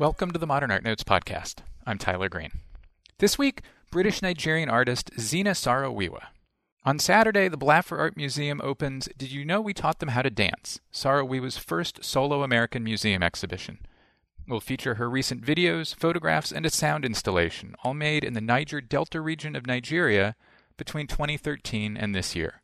Welcome to the Modern Art Notes podcast. I'm Tyler Green. This week, British Nigerian artist Zina Saro-Wiwa. On Saturday, the Blaffer Art Museum opens Did You Know We Taught Them How to Dance? Saro-Wiwa's first solo American museum exhibition. It will feature her recent videos, photographs, and a sound installation, all made in the Niger Delta region of Nigeria between 2013 and this year.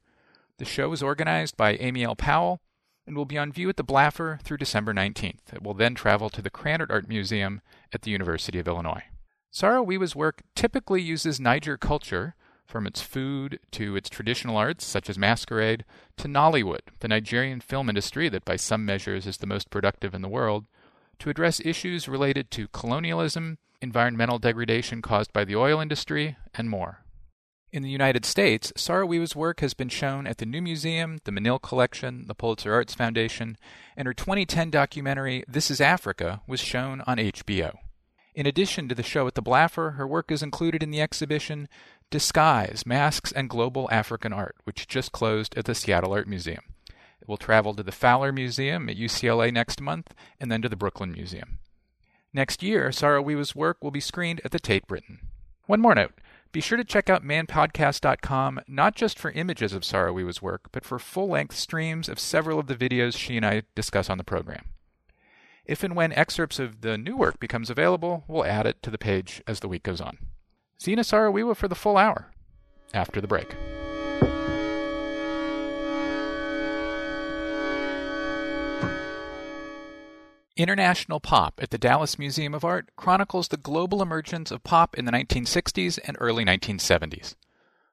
The show is organized by Amy L. Powell and will be on view at the Blaffer through December 19th. It will then travel to the Krannert Art Museum at the University of Illinois. Saro-Wiwa's work typically uses Niger culture, from its food to its traditional arts, such as masquerade, to Nollywood, the Nigerian film industry that by some measures is the most productive in the world, to address issues related to colonialism, environmental degradation caused by the oil industry, and more. In the United States, Saro-Wiwa's work has been shown at the New Museum, the Menil Collection, the Pulitzer Arts Foundation, and her 2010 documentary This is Africa was shown on HBO. In addition to the show at the Blaffer, her work is included in the exhibition Disguise, Masks and Global African Art, which just closed at the Seattle Art Museum. It will travel to the Fowler Museum at UCLA next month and then to the Brooklyn Museum. Next year, Saro-Wiwa's work will be screened at the Tate Britain. One more note. Be sure to check out manpodcast.com not just for images of Saro-Wiwa's work, but for full length streams of several of the videos she and I discuss on the program. If and when excerpts of the new work becomes available, we'll add it to the page as the week goes on. Zina Saro-Wiwa for the full hour after the break. International Pop at the Dallas Museum of Art chronicles the global emergence of pop in the 1960s and early 1970s.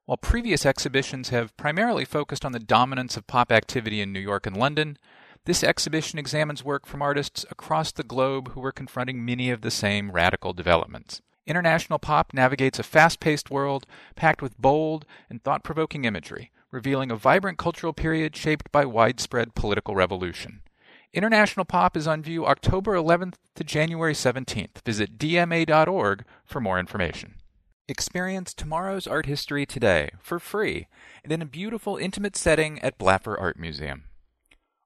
While previous exhibitions have primarily focused on the dominance of pop activity in New York and London, this exhibition examines work from artists across the globe who were confronting many of the same radical developments. International Pop navigates a fast paced world packed with bold and thought provoking imagery, revealing a vibrant cultural period shaped by widespread political revolution. International Pop is on view October 11th to January 17th. Visit dma.org for more information. Experience tomorrow's art history today for free and in a beautiful, intimate setting at Blaffer Art Museum.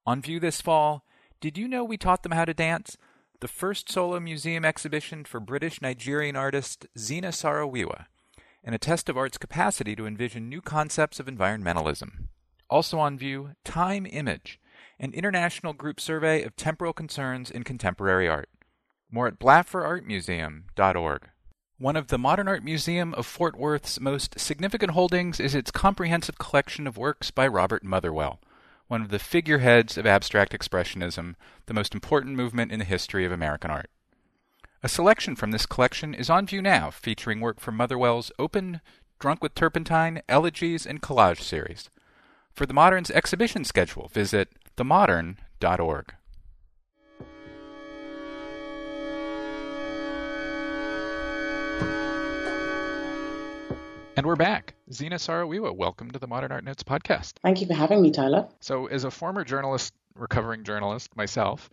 On view this fall, did you know we taught them how to dance? The first solo museum exhibition for British Nigerian artist Zina Saro-Wiwa, and a test of art's capacity to envision new concepts of environmentalism. Also on view, Time Image an international group survey of temporal concerns in contemporary art. More at blafferartmuseum.org. One of the Modern Art Museum of Fort Worth's most significant holdings is its comprehensive collection of works by Robert Motherwell, one of the figureheads of abstract expressionism, the most important movement in the history of American art. A selection from this collection is on view now, featuring work from Motherwell's Open, Drunk with Turpentine, Elegies, and Collage series. For the Modern's exhibition schedule, visit themodern.org. And we're back. Zina Saro-Wiwa, welcome to the Modern Art Notes podcast. Thank you for having me, Tyler. So, as a former journalist, recovering journalist myself,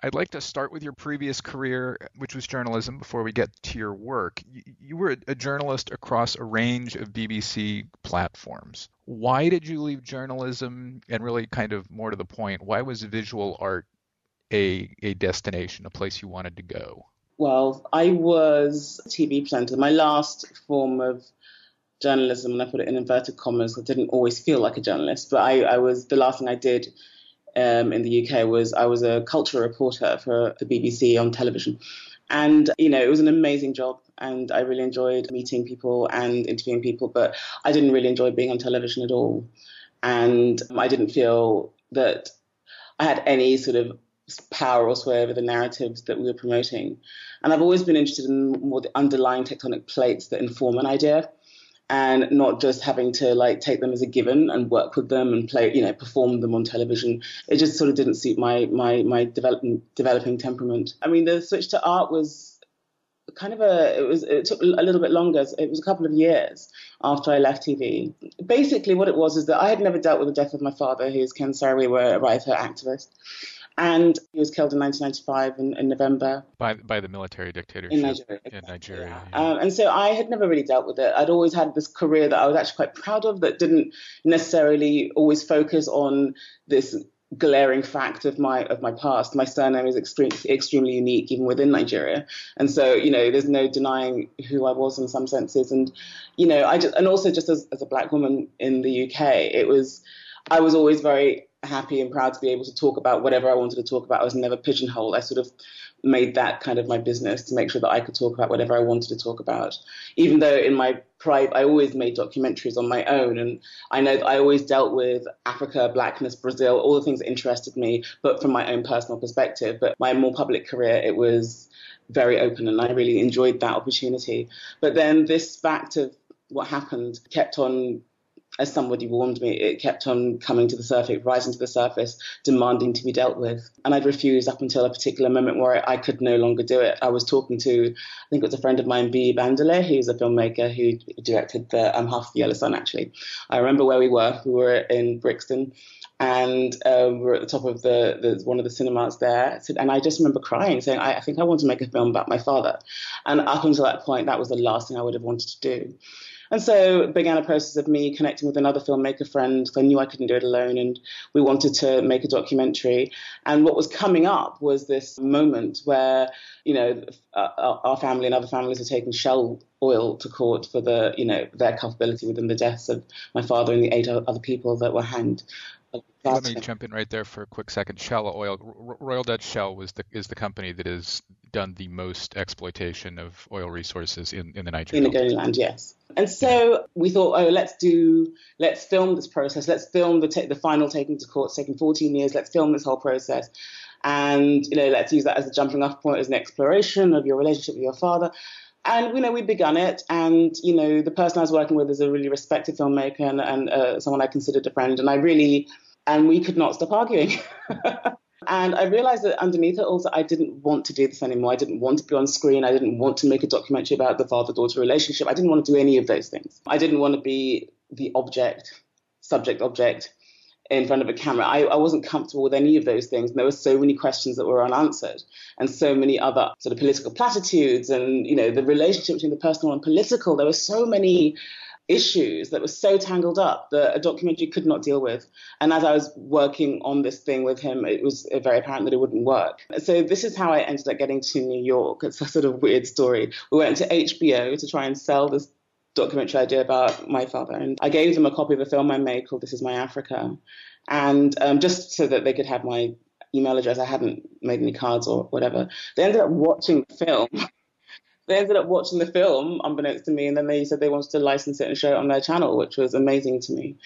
I'd like to start with your previous career, which was journalism, before we get to your work. You, were a journalist across a range of BBC platforms. Why did you leave journalism? And really, kind of more to the point, why was visual art a, a destination, a place you wanted to go? Well, I was a TV presenter. My last form of journalism, and I put it in inverted commas, I didn't always feel like a journalist, but I, I was the last thing I did um, in the UK was I was a cultural reporter for the BBC on television. And, you know, it was an amazing job and I really enjoyed meeting people and interviewing people, but I didn't really enjoy being on television at all. And I didn't feel that I had any sort of power or sway over the narratives that we were promoting. And I've always been interested in more the underlying tectonic plates that inform an idea and not just having to like take them as a given and work with them and play, you know, perform them on television. It just sort of didn't suit my my my developing developing temperament. I mean, the switch to art was kind of a it was it took a little bit longer. It was a couple of years after I left TV. Basically, what it was is that I had never dealt with the death of my father, who is Ken Saro-Wiwa, a writer activist and he was killed in 1995 in, in November by by the military dictatorship in Nigeria. In Nigeria, yeah. Um, and so I had never really dealt with it. I'd always had this career that I was actually quite proud of, that didn't necessarily always focus on this glaring fact of my of my past. My surname is extreme, extremely unique, even within Nigeria, and so you know, there's no denying who I was in some senses. And you know, I just and also just as, as a black woman in the UK, it was I was always very happy and proud to be able to talk about whatever I wanted to talk about. I was never pigeonholed. I sort of made that kind of my business to make sure that I could talk about whatever I wanted to talk about. Even though in my private, I always made documentaries on my own, and I know that I always dealt with Africa, blackness, Brazil, all the things that interested me, but from my own personal perspective. But my more public career, it was very open, and I really enjoyed that opportunity. But then this fact of what happened kept on as somebody warned me, it kept on coming to the surface, rising to the surface, demanding to be dealt with. And I'd refused up until a particular moment where I could no longer do it. I was talking to, I think it was a friend of mine, Biyi Bandele, who's a filmmaker who directed the um, Half the Yellow Sun, actually. I remember where we were. We were in Brixton and um, we were at the top of the, the, one of the cinemas there. And I just remember crying, saying, I, I, think I want to make a film about my father. And up until that point, that was the last thing I would have wanted to do. And so began a process of me connecting with another filmmaker friend because I knew I couldn't do it alone and we wanted to make a documentary. And what was coming up was this moment where, you know, our family and other families were taking Shell oil to court for the, you know, their culpability within the deaths of my father and the eight other people that were hanged. Let me jump in right there for a quick second. Shell Oil, Royal Dutch Shell was the is the company that has done the most exploitation of oil resources in, in the Niger. In the land, yes. And so we thought, oh, let's do, let's film this process. Let's film the the final taking to court, taking 14 years. Let's film this whole process, and you know, let's use that as a jumping off point, as an exploration of your relationship with your father. And you know, we begun it, and you know, the person I was working with is a really respected filmmaker and, and uh, someone I considered a friend, and I really and we could not stop arguing. and I realized that underneath it also, I didn't want to do this anymore. I didn't want to be on screen. I didn't want to make a documentary about the father daughter relationship. I didn't want to do any of those things. I didn't want to be the object, subject object in front of a camera. I, I, wasn't comfortable with any of those things. And there were so many questions that were unanswered and so many other sort of political platitudes and, you know, the relationship between the personal and political. There were so many issues that were so tangled up that a documentary could not deal with. And as I was working on this thing with him, it was very apparent that it wouldn't work. So this is how I ended up getting to New York. It's a sort of weird story. We went to HBO to try and sell this documentary idea about my father. And I gave them a copy of a film I made called This Is My Africa. And um, just so that they could have my email address, I hadn't made any cards or whatever. They ended up watching the film they ended up watching the film unbeknownst to me and then they said they wanted to license it and show it on their channel which was amazing to me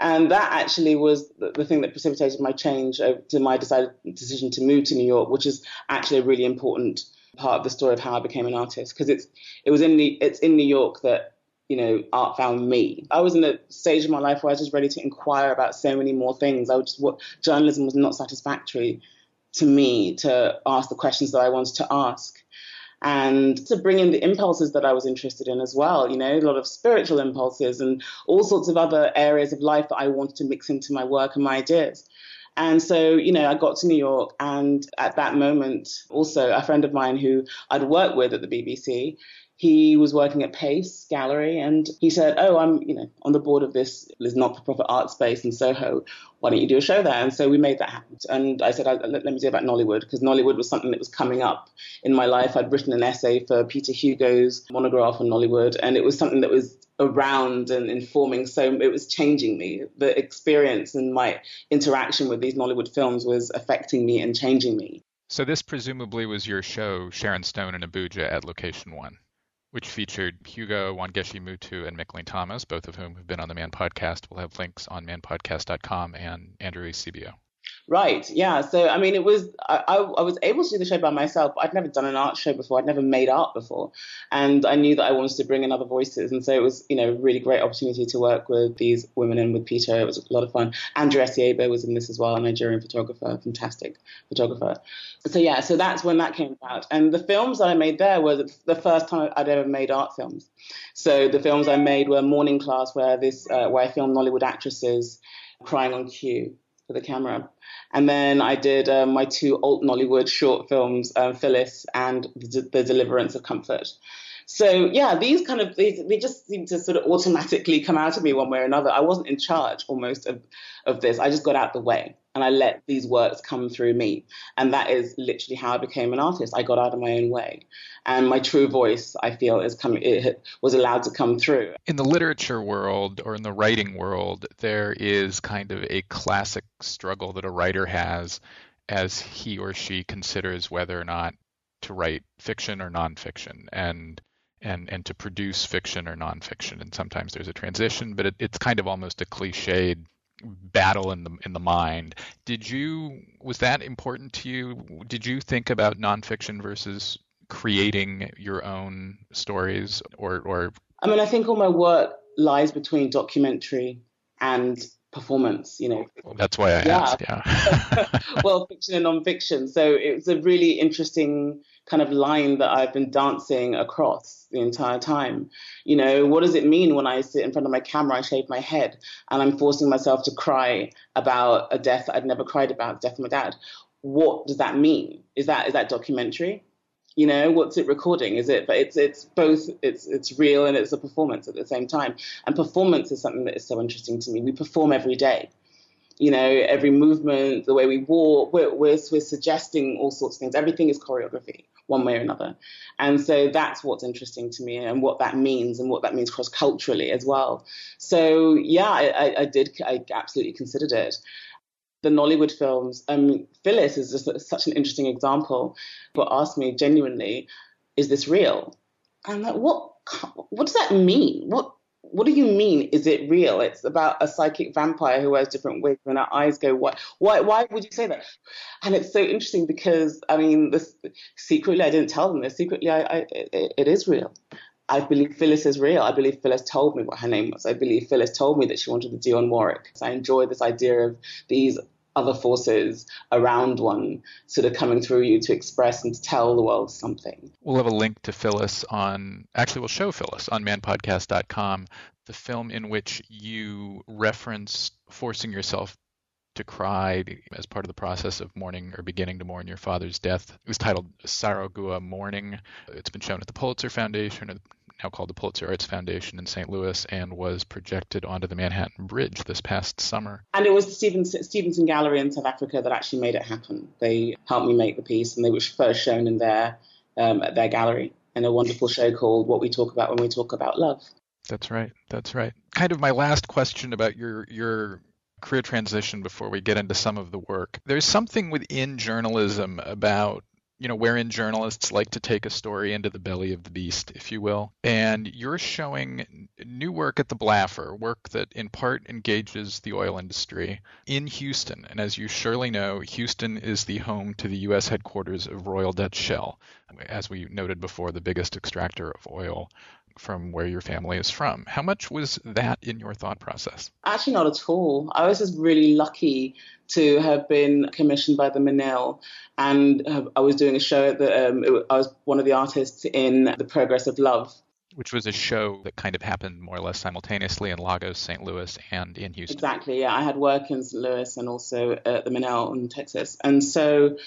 and that actually was the, the thing that precipitated my change to my decided decision to move to new york which is actually a really important part of the story of how i became an artist because it's it was in the it's in new york that you know, art found me. I was in a stage of my life where I was just ready to inquire about so many more things. I just what journalism was not satisfactory to me to ask the questions that I wanted to ask and to bring in the impulses that I was interested in as well, you know, a lot of spiritual impulses and all sorts of other areas of life that I wanted to mix into my work and my ideas. And so, you know, I got to New York, and at that moment, also a friend of mine who I'd worked with at the BBC, he was working at Pace Gallery and he said, Oh, I'm, you know, on the board of this, this not for profit art space in Soho. Why don't you do a show there? And so we made that happen. And I said, let, let me do about Nollywood because Nollywood was something that was coming up in my life. I'd written an essay for Pieter Hugo's monograph on Nollywood and it was something that was around and informing. So it was changing me. The experience and my interaction with these Nollywood films was affecting me and changing me. So this presumably was your show, Sharon Stone and Abuja at Location One which featured Hugo Wangechi Mutu and Mickalene Thomas, both of whom have been on the Man Podcast. We'll have links on manpodcast.com and Andrew Esiebo. Right. Yeah. So I mean, it was I, I, was able to do the show by myself. I'd never done an art show before. I'd never made art before, and I knew that I wanted to bring in other voices. And so it was, you know, a really great opportunity to work with these women and with Pieter. It was a lot of fun. Andrew Esiebo was in this as well, a Nigerian photographer, fantastic photographer. So yeah, so that's when that came about. And the films that I made there were the, the first time I'd ever made art films. So the films I made were Mourning Class, where this uh, where I filmed Nollywood actresses crying on cue for the camera. And then I did uh, my two alt Nollywood short films, uh, Phyllis and the, Deliverance of Comfort. So yeah, these kind of they, they just seem to sort of automatically come out of me one way or another. I wasn't in charge almost of, of this. I just got out the way. And I let these works come through me. And that is literally how I became an artist. I got out of my own way. And my true voice, I feel, is coming it was allowed to come through. In the literature world or in the writing world, there is kind of a classic struggle that a writer has as he or she considers whether or not to write fiction or nonfiction. And and and to produce fiction or nonfiction. And sometimes there's a transition, but it, it's kind of almost a cliched battle in the in the mind. Did you was that important to you? Did you think about nonfiction versus creating your own stories or or I mean I think all my work lies between documentary and performance, you know. Well, that's why I yeah. asked, yeah. well, fiction and nonfiction. So it was a really interesting kind of line that I've been dancing across the entire time. You know, what does it mean when I sit in front of my camera, I shave my head, and I'm forcing myself to cry about a death I'd never cried about, the death of my dad? What does that mean? Is that is that documentary? You know, what's it recording? Is it? But it's it's both. It's it's real and it's a performance at the same time. And performance is something that is so interesting to me. We perform every day you know, every movement, the way we walk, we're, we're, we're, suggesting all sorts of things. Everything is choreography one way or another. And so that's what's interesting to me and what that means and what that means cross culturally as well. So yeah, I, I, did, I absolutely considered it. The Nollywood films, um, Phyllis is just such an interesting example. But asked me genuinely, is this real? I'm like, what? What does that mean? What what do you mean? Is it real? It's about a psychic vampire who wears different wigs and her eyes go white. Why? Why would you say that? And it's so interesting because I mean, this secretly I didn't tell them this. Secretly, I, I it, it is real. I believe Phyllis is real. I believe Phyllis told me what her name was. I believe Phyllis told me that she wanted the Dionne Warwick. So I enjoy this idea of these other forces around one sort of coming through you to express and to tell the world something. We'll have a link to Phyllis on, actually, we'll show Phyllis on manpodcast.com, the film in which you reference forcing yourself to cry as part of the process of mourning or beginning to mourn your father's death. It was titled Sarogua Mourning. It's been shown at the Pulitzer Foundation, now called the Pulitzer Arts Foundation in St. Louis, and was projected onto the Manhattan Bridge this past summer. And it was the Stevenson, Stevenson Gallery in South Africa that actually made it happen. They helped me make the piece, and they were first shown in their um, at their gallery in a wonderful show called What We Talk About When We Talk About Love. That's right. That's right. Kind of my last question about your your career transition before we get into some of the work. There's something within journalism about you know, wherein journalists like to take a story into the belly of the beast, if you will. And you're showing new work at the Blaffer, work that in part engages the oil industry in Houston. And as you surely know, Houston is the home to the U.S. headquarters of Royal Dutch Shell, as we noted before, the biggest extractor of oil from where your family is from. How much was that in your thought process? Actually, not at all. I was just really lucky to have been commissioned by the Menil, and I was doing a show that um, I was one of the artists in The Progress of Love. Which was a show that kind of happened more or less simultaneously in Lagos, St. Louis, and in Houston. Exactly, yeah. I had work in St. Louis and also at the Menil in Texas. And so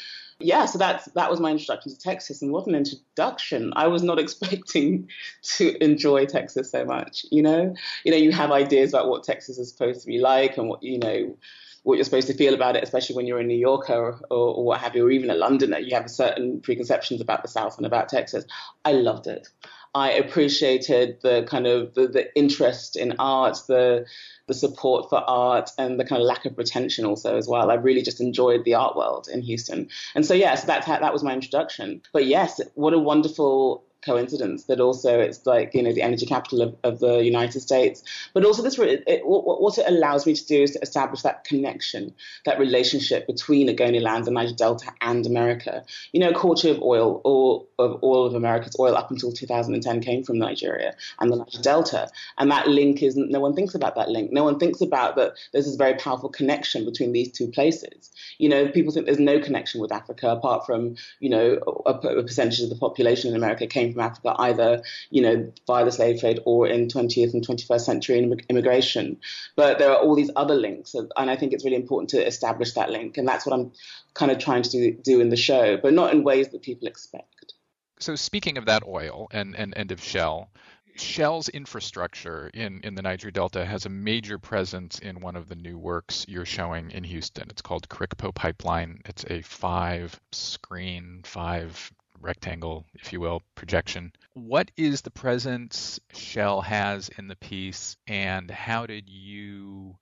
yeah, so that's that was my introduction to Texas, and what an introduction! I was not expecting to enjoy Texas so much. You know, you know, you have ideas about what Texas is supposed to be like, and what you know, what you're supposed to feel about it, especially when you're a New Yorker or, or, or what have you, or even a Londoner. You have certain preconceptions about the South and about Texas. I loved it. I appreciated the kind of the, the interest in art, the the support for art and the kind of lack of pretension also as well. I really just enjoyed the art world in Houston. And so, yes, that's how, that was my introduction. But yes, what a wonderful coincidence that also it's like you know the energy capital of, of the United States, but also this it, it, what it allows me to do is to establish that connection, that relationship between Ogoniland, the Niger Delta, and America. You know, a quarter of oil or of all of America's oil up until 2010 came from Nigeria and the Niger Delta, and that link is no one thinks about that link. No one thinks about that. There's this very powerful connection between these two places. You know, people think there's no connection with Africa apart from you know a, a percentage of the population in America came from Africa, either you know via the slave trade or in 20th and 21st century immigration. But there are all these other links, and I think it's really important to establish that link, and that's what I'm kind of trying to do, do in the show, but not in ways that people expect. So speaking of that oil and, and, and of Shell, Shell's infrastructure in, in the Niger Delta has a major presence in one of the new works you're showing in Houston. It's called Karikpo Pipeline. It's a five screen, five rectangle, if you will, projection. What is the presence Shell has in the piece, and how did you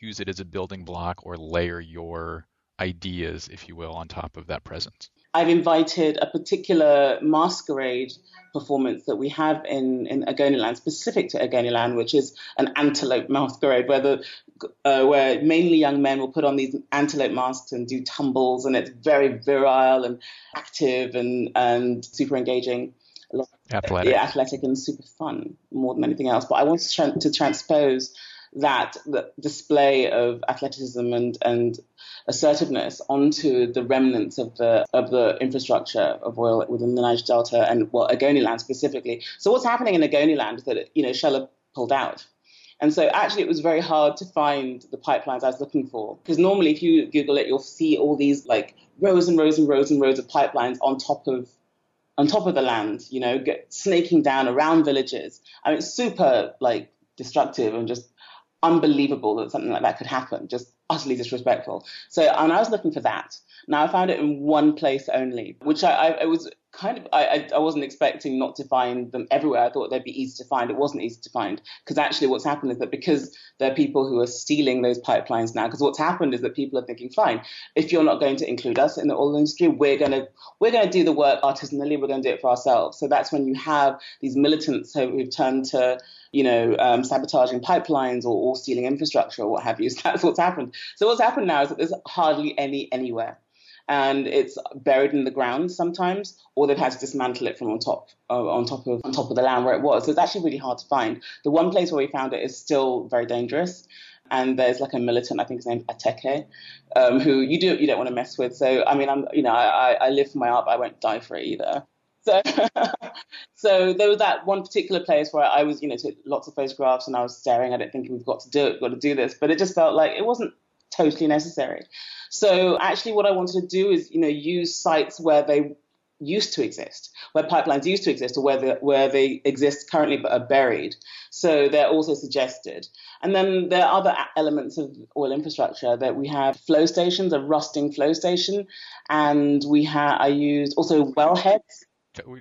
use it as a building block or layer your ideas, if you will, on top of that presence? I've invited a particular masquerade performance that we have in, in Ogoniland, specific to Ogoniland, which is an antelope masquerade, where the uh, where mainly young men will put on these antelope masks and do tumbles, and it's very virile and active and and super engaging. Athletic. Yeah, athletic and super fun more than anything else. But I wanted to, tra- to transpose that the display of athleticism and, and assertiveness onto the remnants of the of the infrastructure of oil within the Niger Delta and well Ogoniland specifically. So what's happening in Ogoniland is that you know Shell have pulled out. And so actually it was very hard to find the pipelines I was looking for. Because normally if you Google it, you'll see all these like rows and rows and rows and rows of pipelines on top of on top of the land, you know, get, snaking down around villages. I mean, it's super like destructive and just unbelievable that something like that could happen. Just utterly disrespectful. So, and I was looking for that. Now I found it in one place only, which I, I, was kind of I, I wasn't expecting not to find them everywhere. I thought they'd be easy to find. It wasn't easy to find because actually what's happened is that because there are people who are stealing those pipelines now. Because what's happened is that people are thinking, fine, if you're not going to include us in the oil industry, we're gonna we're gonna do the work artisanally. We're gonna do it for ourselves. So that's when you have these militants who've turned to you know, um, sabotaging pipelines or, or, stealing infrastructure or what have you. So that's what's happened. So what's happened now is that there's hardly any anywhere. And it's buried in the ground sometimes, or they've had to dismantle it from on top, uh, on top of on top of the land where it was. So it's actually really hard to find. The one place where we found it is still very dangerous, and there's like a militant, I think his name's Ateke, um, who you do you don't want to mess with. So I mean, I'm you know I, I live for my art, but I won't die for it either. So, so there was that one particular place where I was, you know, took lots of photographs and I was staring at it, thinking we've got to do it, we've got to do this, but it just felt like it wasn't totally necessary. So actually, what I wanted to do is, you know, use sites where they used to exist, where pipelines used to exist, or where they, where they exist currently but are buried. So they're also suggested. And then there are other elements of oil infrastructure that we have flow stations, a rusting flow station, and we have I used also wellheads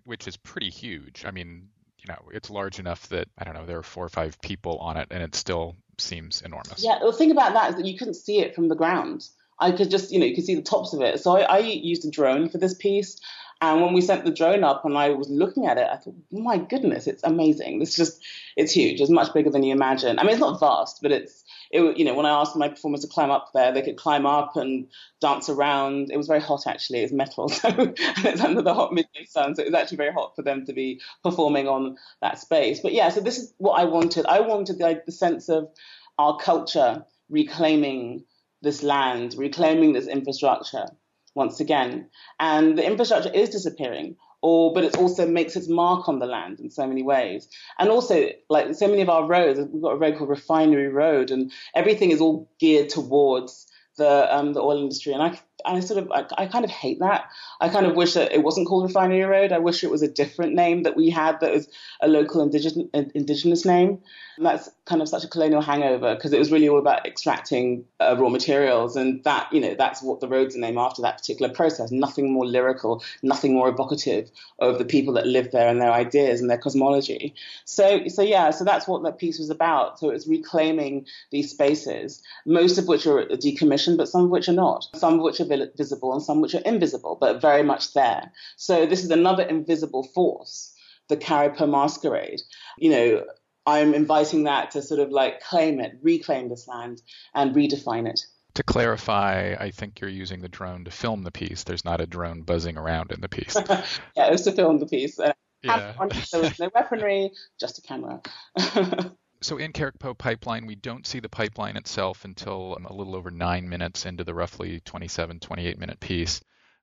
which is pretty huge. I mean, you know, it's large enough that I don't know there are four or five people on it, and it still seems enormous. Yeah, the thing about that is that you couldn't see it from the ground. I could just, you know, you could see the tops of it. So I, I used a drone for this piece. And when we sent the drone up and I was looking at it, I thought, oh my goodness, it's amazing. It's just, it's huge. It's much bigger than you imagine. I mean, it's not vast, but it's, it, you know, when I asked my performers to climb up there, they could climb up and dance around. It was very hot actually. It's metal, so and it's under the hot midday sun, so it was actually very hot for them to be performing on that space. But yeah, so this is what I wanted. I wanted the, the sense of our culture reclaiming this land, reclaiming this infrastructure once again. And the infrastructure is disappearing or but it also makes its mark on the land in so many ways. And also, like so many of our roads, we've got a road called Refinery Road, and everything is all geared towards the um, the oil industry. And I I sort of I, I, kind of hate that. I kind of wish that it wasn't called Refinery Road. I wish it was a different name that we had that was a local indigenous indigenous name. And that's kind of such a colonial hangover because it was really all about extracting uh, raw materials, and that you know that's what the roads are named after that particular process. Nothing more lyrical, nothing more evocative of the people that live there and their ideas and their cosmology. So so yeah, so that's what that piece was about. So it's reclaiming these spaces, most of which are decommissioned, but some of which are not. Some of which are visible and some which are invisible, but very much there. So this is another invisible force, the Karikpo masquerade. You know, I'm inviting that to sort of like claim it, reclaim this land, and redefine it. To clarify, I think you're using the drone to film the piece. There's not a drone buzzing around in the piece. yeah, it was to film the piece. Yeah. there was no weaponry, just a camera. So in Karikpo pipeline, we don't see the pipeline itself until um, a little over nine minutes into the roughly 27, 28 minute piece,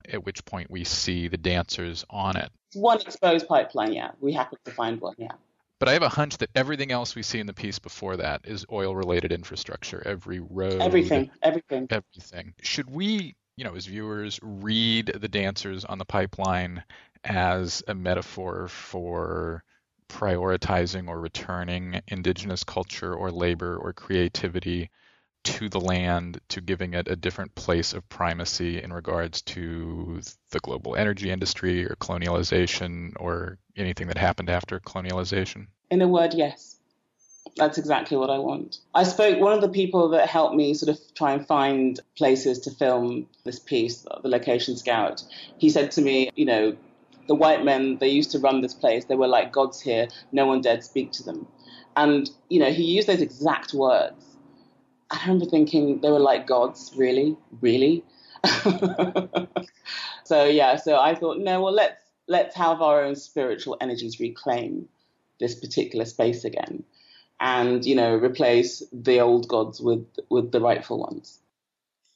at which point we see the dancers on it. One exposed pipeline, yeah. We happen to find one, yeah. But I have a hunch that everything else we see in the piece before that is oil related infrastructure. Every road. Everything. Everything. Everything. Should we, you know, as viewers, read the dancers on the pipeline as a metaphor for prioritizing or returning indigenous culture or labor or creativity to the land, to giving it a different place of primacy in regards to the global energy industry or colonialization or anything that happened after colonialization? In a word, yes. That's exactly what I want. I spoke, one of the people that helped me sort of try and find places to film this piece, the location scout, he said to me, you know, the white men, they used to run this place. They were like gods here. No one dared speak to them. And, you know, he used those exact words. I remember thinking they were like gods, really, really. so yeah, so I thought, no, well let's let's have our own spiritual energies reclaim this particular space again, and you know replace the old gods with with the rightful ones.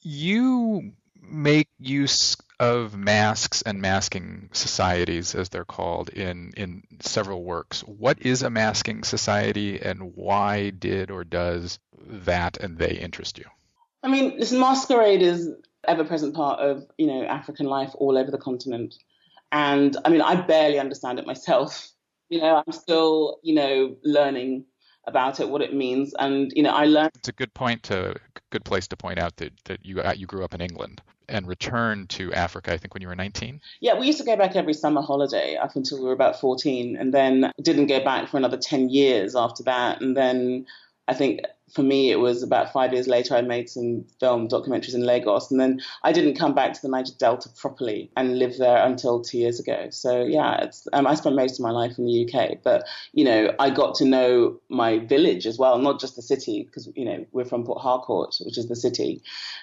You make use of masks and masking societies, as they're called, in, in several works. What is a masking society and why did or does that and they interest you? I mean, this masquerade is ever present part of, you know, African life all over the continent. And I mean, I barely understand it myself. You know, I'm still, you know, learning about it, what it means, and you know, I learned. It's a good point to good place to point out that that you uh, you grew up in England and returned to Africa. I think when you were 19. Yeah, we used to go back every summer holiday up until we were about 14, and then didn't go back for another 10 years after that, and then I think for me, it was about five years later, I made some film documentaries in Lagos. And then I didn't come back to the Niger Delta properly and live there until two years ago. So, yeah, um, I spent most of my life in the UK. But, you know, I got to know my village as well, not just the city, because, you know, we're from Port Harcourt, which is the city.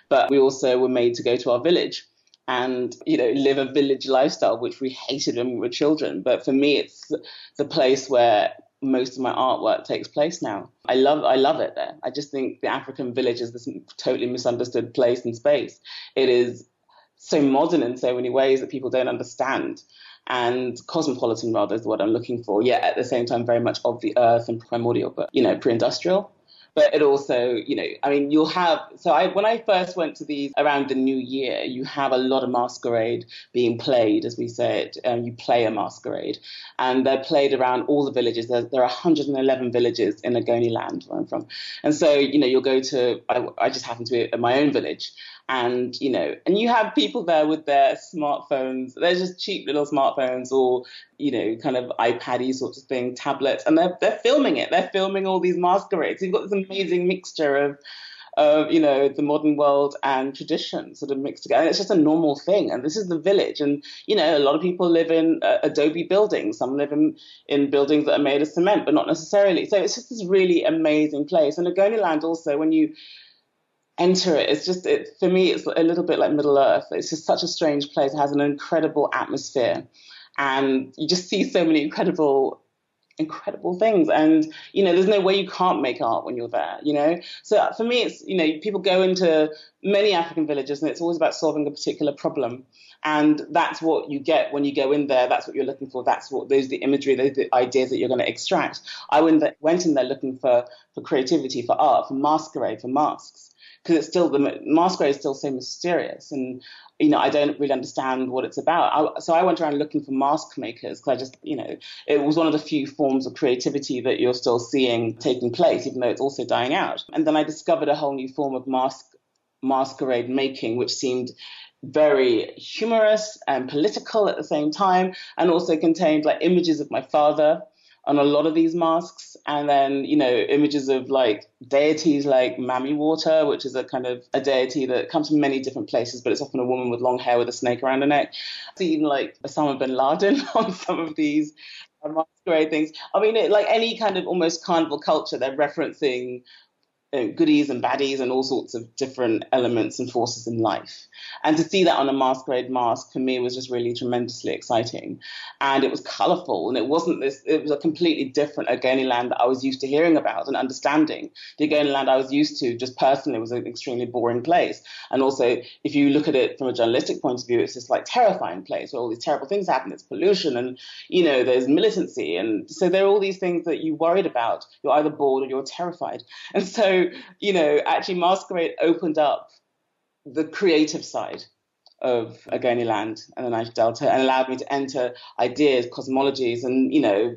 But we also were made to go to our village and you know live a village lifestyle which we hated when we were children but for me it's the place where most of my artwork takes place now. I love I love it there. I just think the African village is this totally misunderstood place and space. It is so modern in so many ways that people don't understand. And cosmopolitan rather is what I'm looking for. Yet at the same time very much of the earth and primordial, but you know, pre-industrial but it also, you know, I mean, you'll have. So I, when I first went to these around the new year, you have a lot of masquerade being played, as we said. Um, you play a masquerade, and they're played around all the villages. There, there are 111 villages in Ogoniland, where I'm from, and so you know, you'll go to. I, I just happen to be at my own village, and you know and you have people there with their smartphones they're just cheap little smartphones or you know kind of iPad sorts of thing tablets and they're, they're filming it they're filming all these masquerades you've got this amazing mixture of of you know the modern world and tradition sort of mixed together. And it's just a normal thing. And this is the village, and you know a lot of people live in uh, adobe buildings. Some live in in buildings that are made of cement, but not necessarily. So it's just this really amazing place. And Ogoniland also, when you enter it. It's just it, for me, it's a little bit like Middle Earth. It's just such a strange place. It has an incredible atmosphere, and you just see so many incredible incredible things. And you know there's no way you can't make art when you're there you know? So for me it's you know people go into many african villages and it's always about solving a particular problem. And that's what you get when you go in there. That's what you're looking for. That's what those are the imagery those the ideas that you're going to extract. I went, went in there looking for for creativity for art for masquerade for masks because it's still the masquerade is still so mysterious and you know I don't really understand what it's about. I, so I went around looking for mask makers because I just you know it was one of the few forms of creativity that you're still seeing taking place, even though it's also dying out. And then I discovered a whole new form of mask masquerade making, which seemed very humorous and political at the same time, and also contained like images of my father on a lot of these masks. And then, you know, images of like deities like Mammy Water, which is a kind of a deity that comes from many different places, but it's often a woman with long hair with a snake around her neck. Even like Osama bin Laden on some of these masquerade things. I mean, it, like any kind of almost carnival culture, they're referencing you know, goodies and baddies and all sorts of different elements and forces in life. And to see that on a masquerade mask for me was just really tremendously exciting. And it was colorful and it wasn't this, it was a completely different Ogoniland that I was used to hearing about and understanding. The Ogoniland I was used to just personally was an extremely boring place. And also, if you look at it from a journalistic point of view, it's just like terrifying place where all these terrible things happen. It's pollution and, you know, there's militancy. And so there are all these things that you worried about. You're either bored or you're terrified. And so, you know, actually Masquerade opened up the creative side of Ogoniland and the Niger Delta and allowed me to enter ideas, cosmologies, and you know,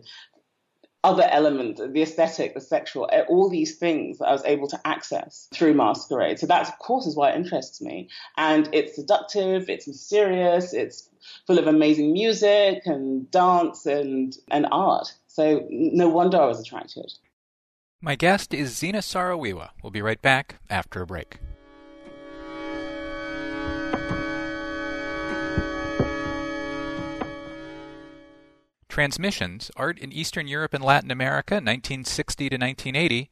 other element, the aesthetic, the sexual, eh, all these things that I was able to access through Masquerade. So that, of course, is why it interests me. And it's seductive, it's mysterious, it's full of amazing music and dance and, and art. So no wonder I was attracted. My guest is Zina Saro-Wiwa. We'll be right back after a break. Transmissions, Art in Eastern Europe and Latin America, 1960 to 1980,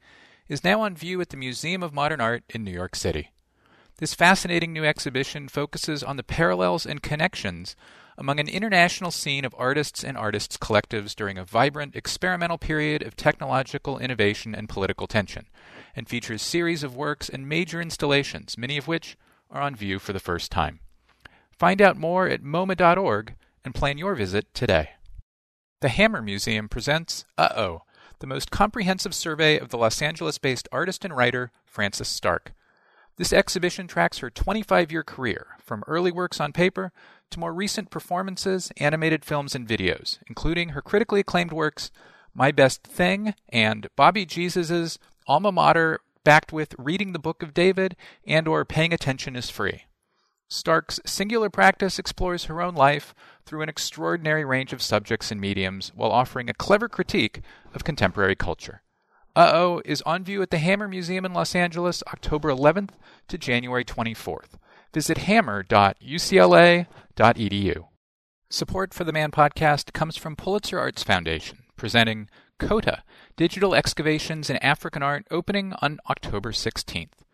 is now on view at the Museum of Modern Art in New York City. This fascinating new exhibition focuses on the parallels and connections among an international scene of artists and artists' collectives during a vibrant experimental period of technological innovation and political tension, and features series of works and major installations, many of which are on view for the first time. Find out more at MoMA.org and plan your visit today. The Hammer Museum presents Uh Oh, the most comprehensive survey of the Los Angeles based artist and writer Frances Stark. This exhibition tracks her 25 year career, from early works on paper to more recent performances, animated films, and videos, including her critically acclaimed works My Best Thing and Bobby Jesus's alma mater backed with Reading the Book of David and or Paying Attention is Free. Stark's singular practice explores her own life through an extraordinary range of subjects and mediums while offering a clever critique of contemporary culture. Uh Oh is on view at the Hammer Museum in Los Angeles October 11th to January 24th. Visit hammer.ucla.edu. Support for the Man podcast comes from Pulitzer Arts Foundation, presenting Kota Digital Excavations in African Art opening on October 16th.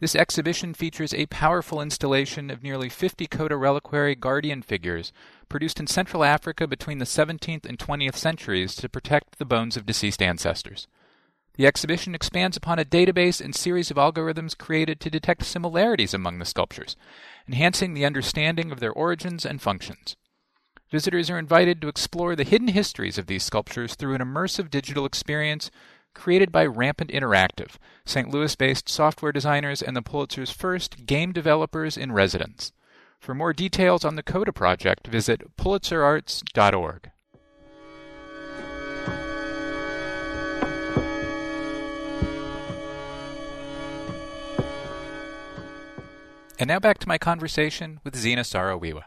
This exhibition features a powerful installation of nearly 50 Kota reliquary guardian figures produced in Central Africa between the 17th and 20th centuries to protect the bones of deceased ancestors. The exhibition expands upon a database and series of algorithms created to detect similarities among the sculptures, enhancing the understanding of their origins and functions. Visitors are invited to explore the hidden histories of these sculptures through an immersive digital experience created by Rampant Interactive, St. Louis based software designers and the Pulitzer's first game developers in residence. For more details on the Kota project, visit pulitzerarts.org. And now back to my conversation with Zina Saro-Wiwa.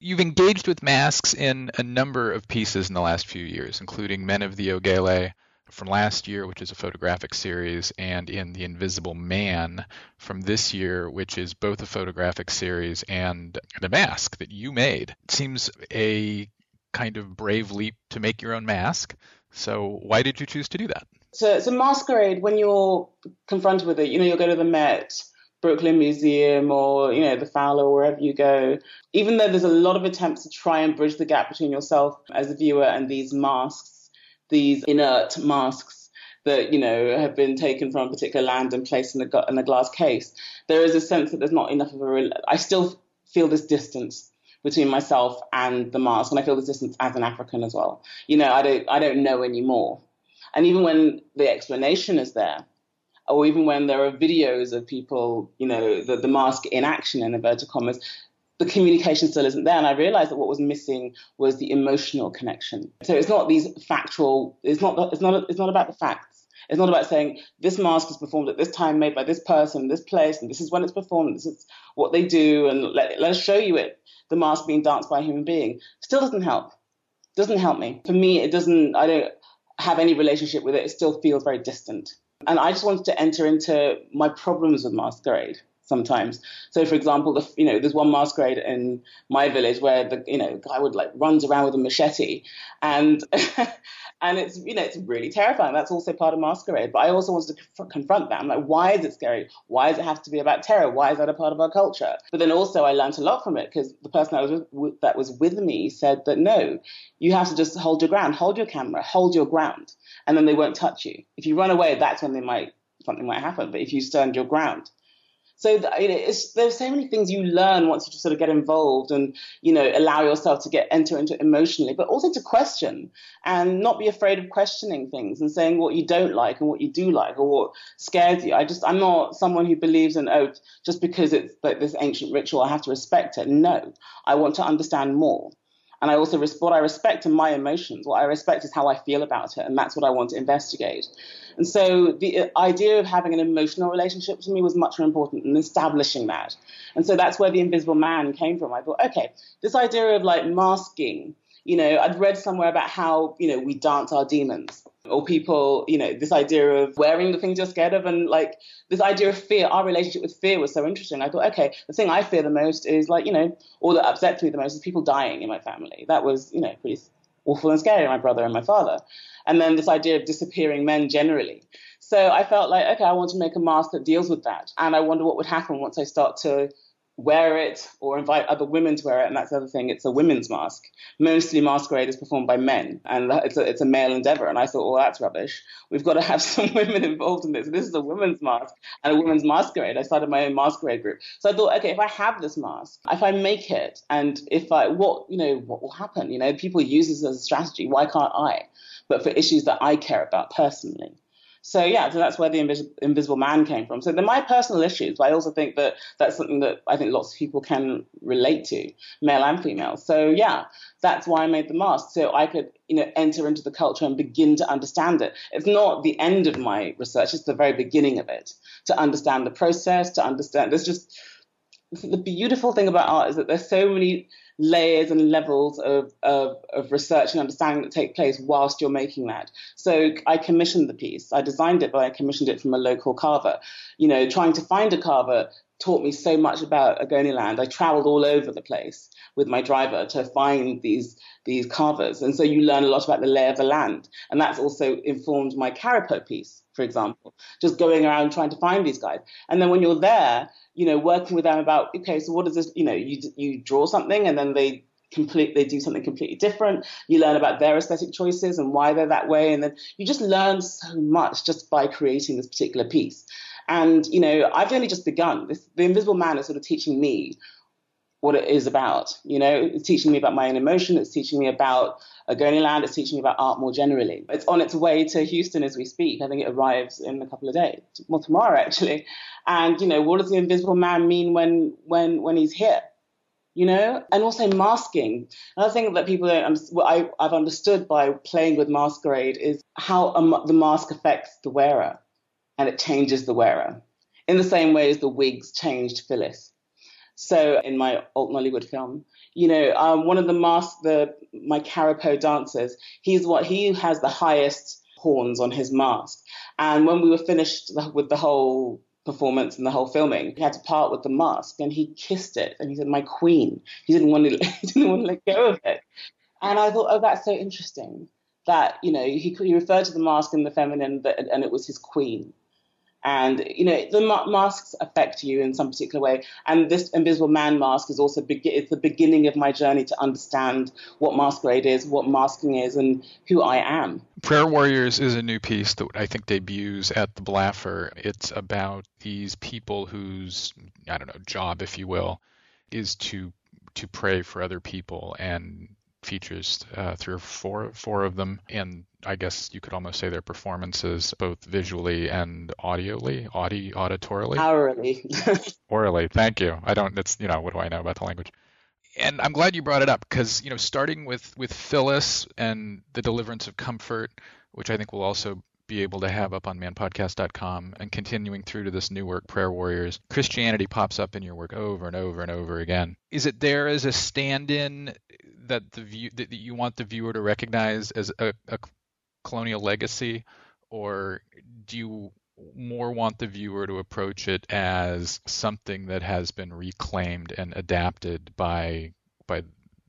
You've engaged with masks in a number of pieces in the last few years, including Men of the Ogele, from last year, which is a photographic series, and in The Invisible Man from this year, which is both a photographic series and the mask that you made. It seems a kind of brave leap to make your own mask. So, why did you choose to do that? So, it's a masquerade when you're confronted with it. You know, you'll go to the Met. Brooklyn Museum or you know the Fowler wherever you go. Even though there's a lot of attempts to try and bridge the gap between yourself as a viewer and these masks, these inert masks that you know have been taken from a particular land and placed in a, in a glass case. There is a sense that there's not enough of a. I still feel this distance between myself and the mask, and I feel this distance as an African as well. You know, I don't I don't know anymore, and even when the explanation is there, or even when there are videos of people, you know, the, the mask in action in inverted commas, the communication still isn't there. And I realized that what was missing was the emotional connection. So it's not these factual, it's not, it's not, it's not about the facts. It's not about saying this mask is performed at this time, made by this person, this place, and this is when it's performed, this is what they do, and let, let us show you it. The mask being danced by a human being still doesn't help. Doesn't help me. For me, it doesn't. I don't have any relationship with it. It still feels very distant. And I just wanted to enter into my problems with masquerade sometimes. So, for example, the, you know, there's one masquerade in my village where the you know guy would like runs around with a machete, and and it's you know it's really terrifying. That's also part of masquerade. But I also wanted to confront that. I'm like, why is it scary? Why does it have to be about terror? Why is that a part of our culture? But then also I learned a lot from it because the person that was with, that was with me said that no, you have to just hold your ground, hold your camera, hold your ground, and then they won't touch you. If you run away, that's when they might something might happen. But if you stand your ground, so there's so many things you learn once you just sort of get involved and you know allow yourself to get enter into it emotionally, but also to question and not be afraid of questioning things and saying what you don't like and what you do like or what scares you. I just I'm not someone who believes in oh just because it's like this ancient ritual I have to respect it. No, I want to understand more. And I also what I respect are my emotions. What I respect is how I feel about it, and that's what I want to investigate. And so the uh, idea of having an emotional relationship to me was much more important than establishing that. And so that's where the Invisible Man came from. I thought, okay, this idea of like masking. You know, I'd read somewhere about how you know we dance our demons or people, you know, this idea of wearing the things you're scared of and like this idea of fear, our relationship with fear was so interesting. I thought, okay, the thing I fear the most is like, you know, all that upsets me the most is people dying in my family. That was, you know, pretty awful and scary, my brother and my father. And then this idea of disappearing men generally. So I felt like, okay, I want to make a mask that deals with that. And I wonder what would happen once I start to wear it or invite other women to wear it. And that's the other thing. It's a women's mask. Mostly masquerade is performed by men and it's a, it's a male endeavor. And I thought, well, that's rubbish. We've got to have some women involved in this. This is a women's mask and a women's masquerade. I started my own masquerade group. So I thought, okay, if I have this mask, if I make it and if I, what, you know, what will happen? You know, people use this as a strategy. Why can't I? But for issues that I care about personally. So yeah, so that's where the Invis- Invisible Man came from. So they're my personal issues, but I also think that that's something that I think lots of people can relate to, male and female. So yeah, that's why I made the mask, so I could you know enter into the culture and begin to understand it. It's not the end of my research; it's the very beginning of it. To understand the process, to understand there's just the beautiful thing about art is that there's so many layers and levels of, of, of, research and understanding that take place whilst you're making that. So I commissioned the piece. I designed it, but I commissioned it from a local carver. You know, trying to find a carver taught me so much about Ogoniland. I traveled all over the place with my driver to find these these carvers, and so you learn a lot about the lay of the land, and that's also informed my Karikpo piece, for example. Just going around trying to find these guys, and then when you're there, you know, working with them about okay, so what is this? You know, you you draw something, and then they complete they do something completely different you learn about their aesthetic choices and why they're that way and then you just learn so much just by creating this particular piece and, you know, I've only just begun. This, the Invisible Man is sort of teaching me what it is about. You know, it's teaching me about my own emotion. It's teaching me about Ogoniland. It's teaching me about art more generally. It's on its way to Houston as we speak. I think it arrives in a couple of days, well, tomorrow actually. And, you know, what does the Invisible Man mean when, when, when he's here? You know, and also masking. Another thing that people don't, what I, I've understood by playing with masquerade is how a, the mask affects the wearer and it changes the wearer in the same way as the wigs changed Phyllis. So in my alt Nollywood film, you know, um, one of the mask, the my Karikpo dancers, he's what he has the highest horns on his mask. And when we were finished with the whole performance and the whole filming, he had to part with the mask, and he kissed it, and he said, "My queen." He didn't want to, he didn't want to let go of it. And I thought, oh, that's so interesting. That you know, he, he referred to the mask in the feminine, but, and it was his queen and you know the masks affect you in some particular way. And this invisible man mask is also be- it's the beginning of my journey to understand what masquerade is what masking is and who i am. Prayer warriors is a new piece that i think debuts at the blaffer. It's about these people whose i don't know job if you will is to to pray for other people. And features uh, three or four four of them and I guess you could almost say their performances, both visually and audioly, audi auditorily. Orally. Orally. Thank you. I don't. It's you know what do I know about the language? And I'm glad you brought it up because you know starting with with Phyllis and the Deliverance of Comfort, which I think will also be able to have up on manpodcast.com and continuing through to this new work prayer warriors christianity pops up in your work over and over and over again is it there as a stand-in that the view that you want the viewer to recognize as a, a colonial legacy, or do you more want the viewer to approach it as something that has been reclaimed and adapted by by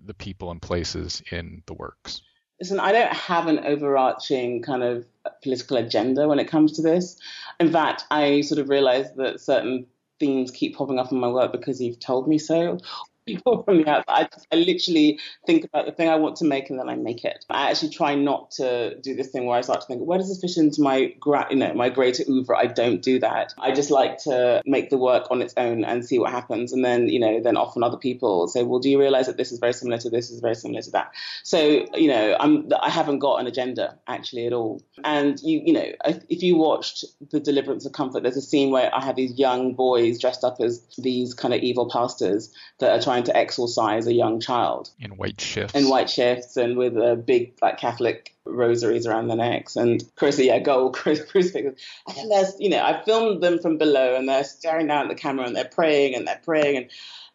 the people and places in the works? Listen, I don't have an overarching kind of political agenda when it comes to this. In fact, I sort of realize that certain themes keep popping up in my work because you've told me so, people from the outside. I, I, literally think about the thing I want to make and then I make it. I actually try not to do this thing where I start to think, where does this fit into my, you know, my greater oeuvre? I don't do that. I just like to make the work on its own and see what happens. And then, you know, then often other people say, well, do you realize that this is very similar to this, is very similar to that? So, you know, I'm, I haven't got an agenda actually at all. And you, you know, if you watched The Deliverance of Comfort, there's a scene where I have these young boys dressed up as these kind of evil pastors that are trying trying to exorcise a young child in white shifts. In white shifts and with a big like Catholic rosaries around their necks and crucifix, yeah, gold crucifixes. And then there's, you know, I filmed them from below and they're staring down at the camera and they're praying and they're praying and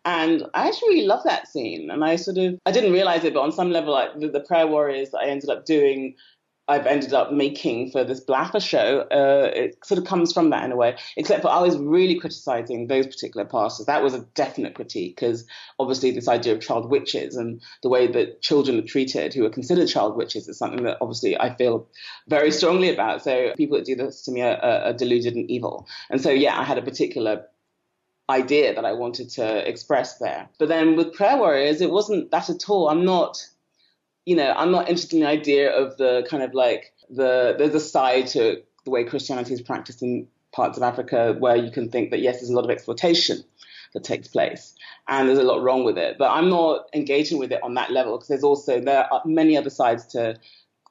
and I actually really love that scene. And I sort of, I didn't realize it, but on some level, like the, the prayer warriors that I ended up doing I've ended up making for this Blaffer show, uh, it sort of comes from that in a way. Except for I was really criticizing those particular pastors. That was a definite critique because obviously this idea of child witches and the way that children are treated who are considered child witches is something that obviously I feel very strongly about. So people that do this to me are, are deluded and evil. And so yeah, I had a particular idea that I wanted to express there. But then with prayer warriors, it wasn't that at all. I'm not you know, I'm not interested in the idea of the kind of like the there's a side to the way Christianity is practiced in parts of Africa where you can think that yes, there's a lot of exploitation that takes place and there's a lot wrong with it. But I'm not engaging with it on that level because there's also there are many other sides to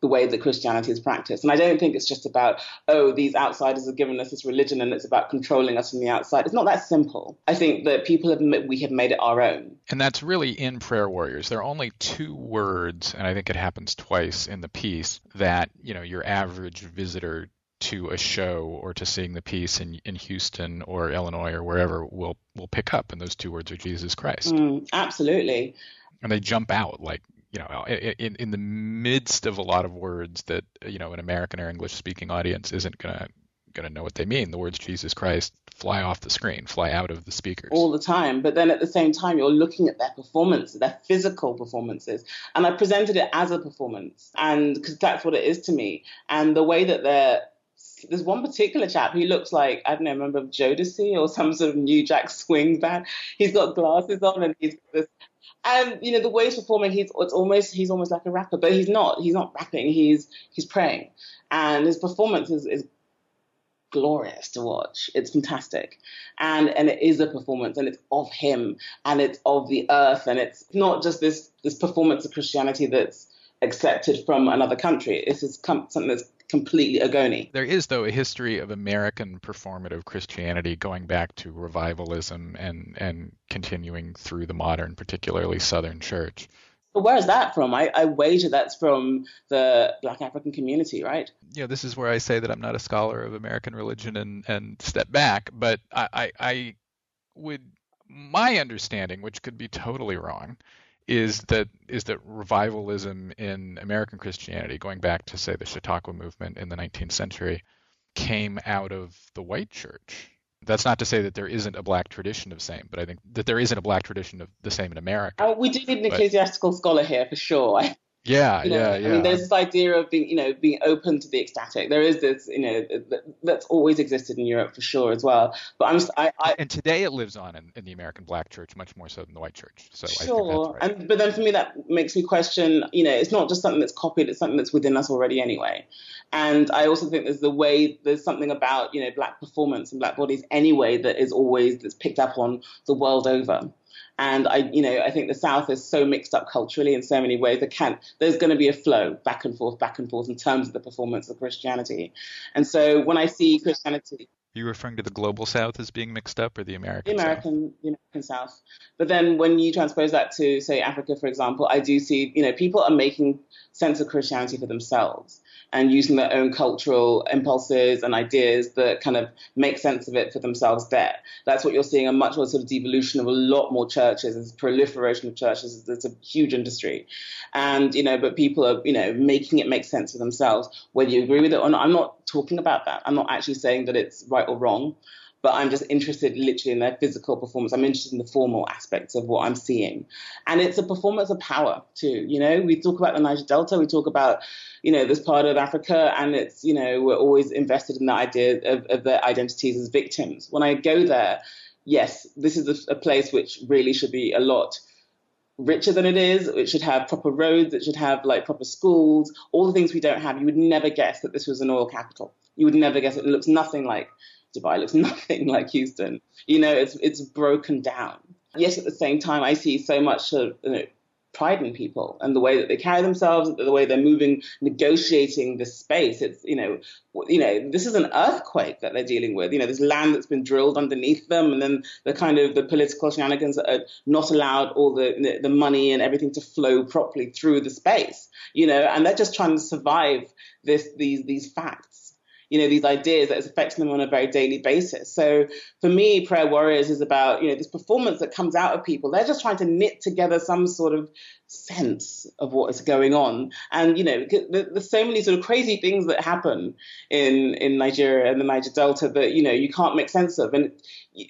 the way that Christianity is practiced. And I don't think it's just about, oh, these outsiders have given us this religion and it's about controlling us from the outside. It's not that simple. I think that people have, we have made it our own. And that's really in Prayer Warriors. There are only two words, and I think it happens twice in the piece, that, you know, your average visitor to a show or to seeing the piece in, in Houston or Illinois or wherever will will pick up, and those two words are Jesus Christ. Mm, absolutely. And they jump out like you know, in, in the midst of a lot of words that you know an American or English speaking audience isn't gonna gonna know what they mean. The words Jesus Christ fly off the screen, fly out of the speakers all the time. But then at the same time, you're looking at their performance, their physical performances, and I presented it as a performance, and because that's what it is to me. And the way that they're there's one particular chap who looks like I don't know, a member of Jodeci or some sort of New Jack Swing band. He's got glasses on and he's got this and you know the way he's performing, he's it's almost he's almost like a rapper, but he's not. He's not rapping. He's he's praying, and his performance is, is glorious to watch. It's fantastic, and and it is a performance, and it's of him, and it's of the earth, and it's not just this this performance of Christianity that's accepted from another country. Is something that's completely Ogoni. There is, though, a history of American performative Christianity going back to revivalism and, and continuing through the modern, particularly Southern church. But where is that from? I, I wager that's from the Black African community, right? Yeah, this is where I say that I'm not a scholar of American religion and, and step back, but I, I, I would, my understanding, which could be totally wrong, is that is that revivalism in American Christianity, going back to say the Chautauqua movement in the 19th century, came out of the white church. That's not to say that there isn't a black tradition of same, but I think that there isn't a black tradition of the same in America. Oh, we do need an ecclesiastical scholar here for sure. Yeah, you know, yeah, yeah. I mean, there's this idea of being, you know, being open to the ecstatic. There is this, you know, that's always existed in Europe for sure as well. But I'm, I, I and today it lives on in, in, the American Black Church much more so than the white church. So sure, right. and but then for me that makes me question. You know, it's not just something that's copied; it's something that's within us already anyway. And I also think there's the way there's something about you know black performance and black bodies anyway that is always that's picked up on the world over. And I, you know, I think the South is so mixed up culturally in so many ways. There can, there's going to be a flow back and forth, back and forth in terms of the performance of Christianity. And so when I see Christianity, you referring to the global South as being mixed up, or the American? The American, South? the American South. But then when you transpose that to, say, Africa, for example, I do see, you know, people are making sense of Christianity for themselves and using their own cultural impulses and ideas that kind of make sense of it for themselves there. That's what you're seeing a much more sort of devolution of a lot more churches. There's proliferation of churches. It's a huge industry. And, you know, but people are, you know, making it make sense for themselves, whether you agree with it or not. I'm not talking about that. I'm not actually saying that it's right or wrong but I'm just interested literally in their physical performance. I'm interested in the formal aspects of what I'm seeing. And it's a performance of power too. You know, we talk about the Niger Delta, we talk about, you know, this part of Africa, and it's, you know, we're always invested in the idea of, of their identities as victims. When I go there, yes, this is a, a place which really should be a lot richer than it is. It should have proper roads. It should have like proper schools. All the things we don't have. You would never guess that this was an oil capital. You would never guess it. It looks nothing like Dubai It looks nothing like Houston. You know, it's it's broken down. Yet at the same time, I see so much of you know, pride in people and the way that they carry themselves, the way they're moving, negotiating the space. It's you know, you know, this is an earthquake that they're dealing with. You know, there's land that's been drilled underneath them, and then the kind of the political shenanigans that are not allowed all the, the money and everything to flow properly through the space. You know, and they're just trying to survive this these these facts you know, these ideas that is affecting them on a very daily basis. So for me, Prayer Warriors is about, you know, this performance that comes out of people. They're just trying to knit together some sort of sense of what is going on. And, you know, there's so many sort of crazy things that happen in, in Nigeria and the Niger Delta that, you know, you can't make sense of. And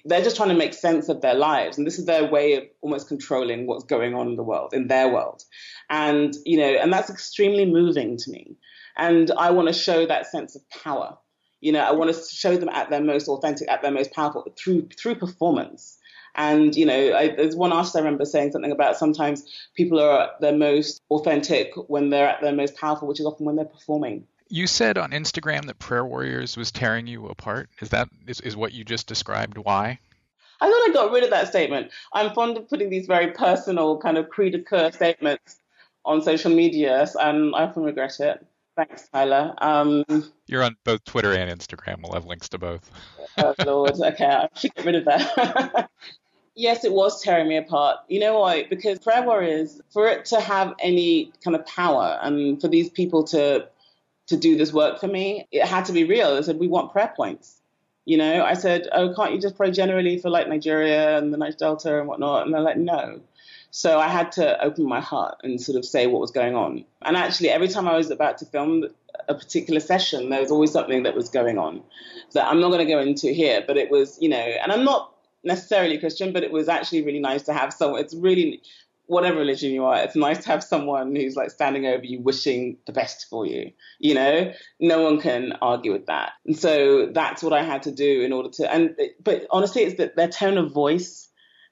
they're just trying to make sense of their lives. And this is their way of almost controlling what's going on in the world, in their world. And, you know, and that's extremely moving to me. And I want to show that sense of power. You know, I want to show them at their most authentic, at their most powerful through through performance. And you know, I, there's one artist I remember saying something about sometimes people are at their most authentic when they're at their most powerful, which is often when they're performing. You said on Instagram that Prayer Warriors was tearing you apart. Is that is, is what you just described? Why? I thought I got rid of that statement. I'm fond of putting these very personal kind of coeur statements on social media, and I often regret it. Thanks, Tyler. Um, You're on both Twitter and Instagram. We'll have links to both. oh, Lord. Okay, I should get rid of that. yes, it was tearing me apart. You know why? Because Prayer Warriors, for it to have any kind of power and for these people to to do this work for me, it had to be real. I said, we want prayer points. You know, I said, oh, can't you just pray generally for like Nigeria and the Niger Delta and whatnot? And they're like, no. So I had to open my heart and sort of say what was going on. And actually, every time I was about to film a particular session, there was always something that was going on that I'm not going to go into here, but it was, you know, and I'm not necessarily Christian, but it was actually really nice to have someone. It's really, whatever religion you are, it's nice to have someone who's like standing over you, wishing the best for you. You know, no one can argue with that. And so that's what I had to do in order to, and, but honestly, it's that their tone of voice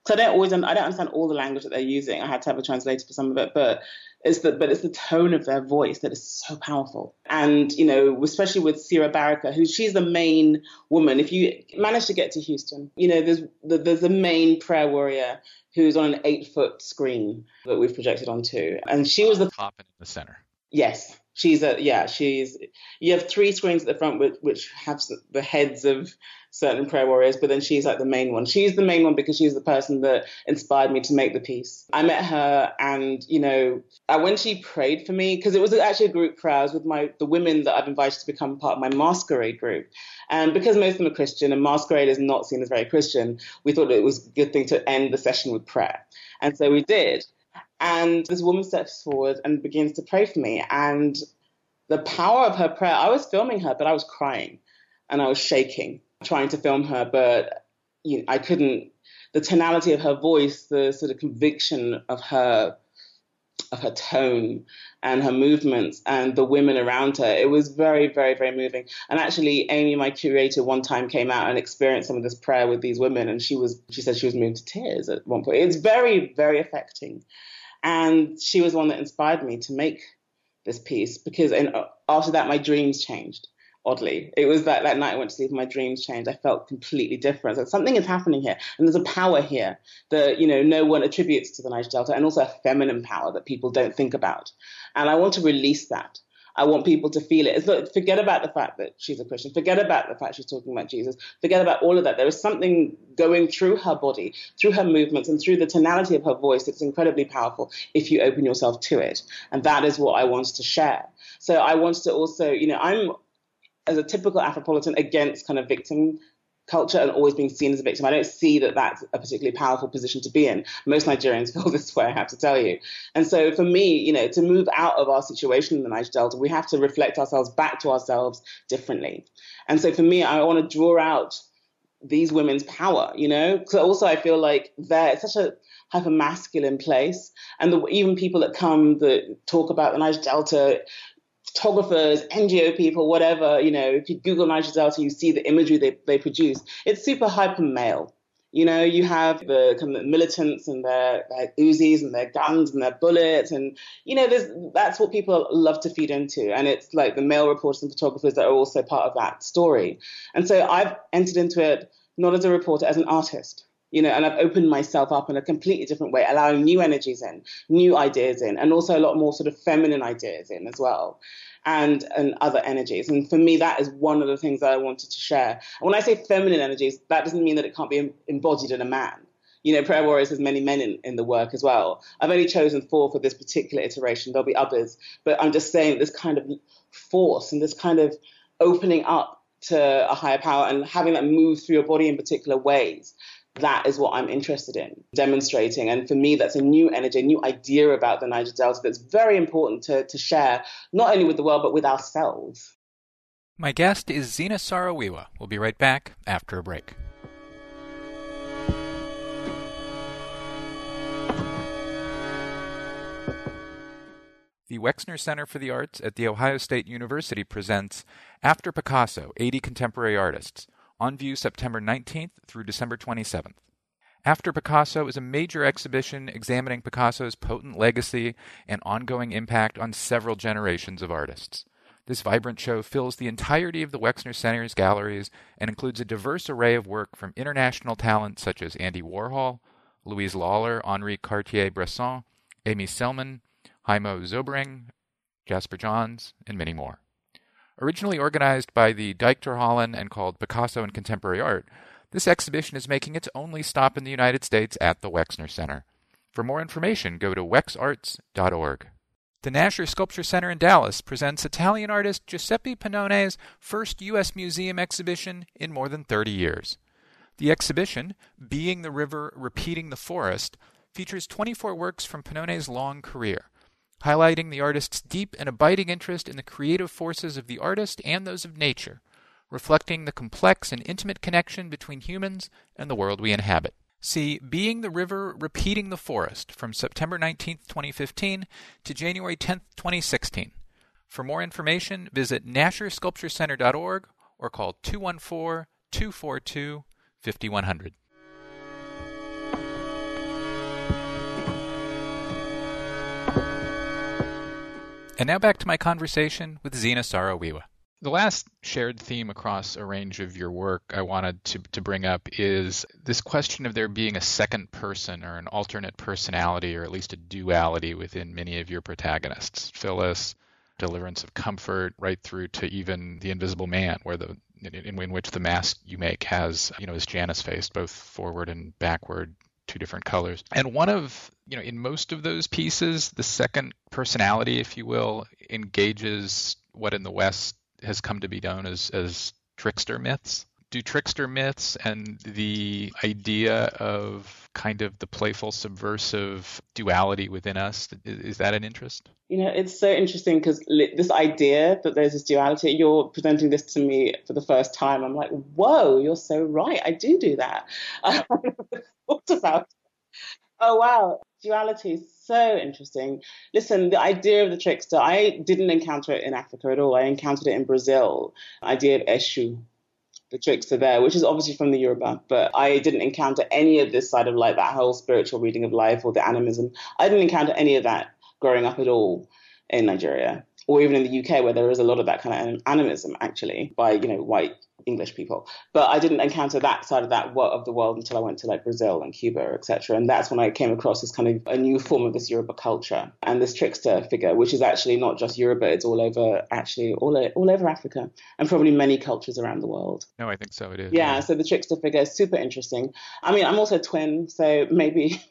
so I don't always I don't understand all the language that they're using. I had to have a translator for some of it, but it's the but it's the tone of their voice that is so powerful. And you know, especially with Sira Baraka, who she's the main woman. If you manage to get to Houston, you know, there's there's a main prayer warrior who's on an eight foot screen that we've projected onto, and she was the top in the center. Yes, she's a yeah. She's you have three screens at the front which, which have the heads of certain prayer warriors, but then she's like the main one. She's the main one because she's the person that inspired me to make the piece. I met her, and you know, uh, when she prayed for me, because it was actually a group prayer, I was with my the women that I've invited to become part of my masquerade group, and because most of them are Christian and masquerade is not seen as very Christian, we thought it was a good thing to end the session with prayer, and so we did. And this woman steps forward and begins to pray for me, and the power of her prayer. I was filming her, but I was crying and I was shaking trying to film her, but you know, I couldn't. The tonality of her voice, the sort of conviction of her of her tone and her movements and the women around her. It was very, very, very moving. And actually, Amy, my curator, one time came out and experienced some of this prayer with these women, and she was she said she was moved to tears at one point. It's very, very affecting. And she was the one that inspired me to make this piece because after that my dreams changed oddly. It was that, that night I went to sleep and my dreams changed. I felt completely different. So something is happening here. And there's a power here that, you know, no one attributes to the Niger Delta and also a feminine power that people don't think about. And I want to release that. I want people to feel it. It's not, forget about the fact that she's a Christian. Forget about the fact she's talking about Jesus. Forget about all of that. There is something going through her body, through her movements, and through the tonality of her voice that's incredibly powerful if you open yourself to it. And that is what I wanted to share. So I wanted to also, you know, I'm as a typical Afropolitan against kind of victim culture and always being seen as a victim. I don't see that that's a particularly powerful position to be in. Most Nigerians feel this way, I have to tell you. And so for me, you know, to move out of our situation in the Niger Delta, we have to reflect ourselves back to ourselves differently. And so for me, I want to draw out these women's power, you know, because also I feel like they're such a hyper masculine place. And the, even people that come that talk about the Niger Delta, photographers, NGO people, whatever, you know, if you Google Niger Delta, you see the imagery they, they produce. It's super hyper male. You know, you have the kind of militants and their, their Uzis and their guns and their bullets, and you know, that's what people love to feed into, and it's like the male reporters and photographers that are also part of that story. And so I've entered into it not as a reporter, as an artist you know, and I've opened myself up in a completely different way, allowing new energies in, new ideas in, and also a lot more sort of feminine ideas in as well. And, and other energies. And for me, that is one of the things that I wanted to share. And when I say feminine energies, that doesn't mean that it can't be embodied in a man you know, Prayer Warriors has many men in, in the work as well. I've only chosen four for this particular iteration. There'll be others, but I'm just saying this kind of force and this kind of opening up to a higher power and having that move through your body in particular ways. That is what I'm interested in demonstrating. And for me, that's a new energy, a new idea about the Niger Delta that's very important to, to share, not only with the world, but with ourselves. My guest is Zina Saro-Wiwa. We'll be right back after a break. The Wexner Center for the Arts at The Ohio State University presents After Picasso 80 Contemporary Artists, on view September 19th through December 27th. After Picasso is a major exhibition examining Picasso's potent legacy and ongoing impact on several generations of artists. This vibrant show fills the entirety of the Wexner Center's galleries and includes a diverse array of work from international talent such as Andy Warhol, Louise Lawler, Henri Cartier-Bresson, Amy Sillman, Heimo Zobernig, Jasper Johns, and many more. Originally organized by the Deichtorhallen and called Picasso and Contemporary Art, this exhibition is making its only stop in the United States at the Wexner Center. For more information, go to wexarts.org. The Nasher Sculpture Center in Dallas presents Italian artist Giuseppe Penone's first U.S. museum exhibition in more than 30 years. The exhibition, Being the River, Repeating the Forest, features 24 works from Penone's long career highlighting the artist's deep and abiding interest in the creative forces of the artist and those of nature, reflecting the complex and intimate connection between humans and the world we inhabit. See Being the River, Repeating the Forest from September 19, 2015 to January 10, 2016. For more information, visit NasherSculptureCenter.org or call 214 242 5100. And now back to my conversation with Zina Saro-Wiwa. The last shared theme across a range of your work I wanted to, to bring up is this question of there being a second person or an alternate personality or at least a duality within many of your protagonists. Phyllis, Deliverance of Comfort, right through to even The Invisible Man, where the in, in which the mask you make has, you know, is Janus faced both forward and backward two different colors. And one of, you know, in most of those pieces, the second personality, if you will, engages what in the West has come to be known as, as trickster myths. Do trickster myths and the idea of kind of the playful subversive duality within us is that an interest you know it's so interesting because this idea that there's this duality you're presenting this to me for the first time i'm like whoa you're so right i do do that thought about. Oh wow, duality is so interesting. Listen, the idea of the trickster, I didn't encounter it in Africa at all. I encountered it in Brazil. Idea of Eshu, the trickster there, which is obviously from the Yoruba, but I didn't encounter any of this side of like that whole spiritual reading of life or the animism. I didn't encounter any of that growing up at all in Nigeria or even in the UK where there is a lot of that kind of animism actually by you know white English people. But I didn't encounter that side of that of the world until I went to like Brazil and Cuba, etc. And that's when I came across this kind of a new form of this Yoruba culture and this trickster figure, which is actually not just Yoruba; it's all over actually all all over Africa and probably many cultures around the world. No, I think so. It is. Yeah. yeah. So the trickster figure is super interesting. I mean, I'm also a twin, so maybe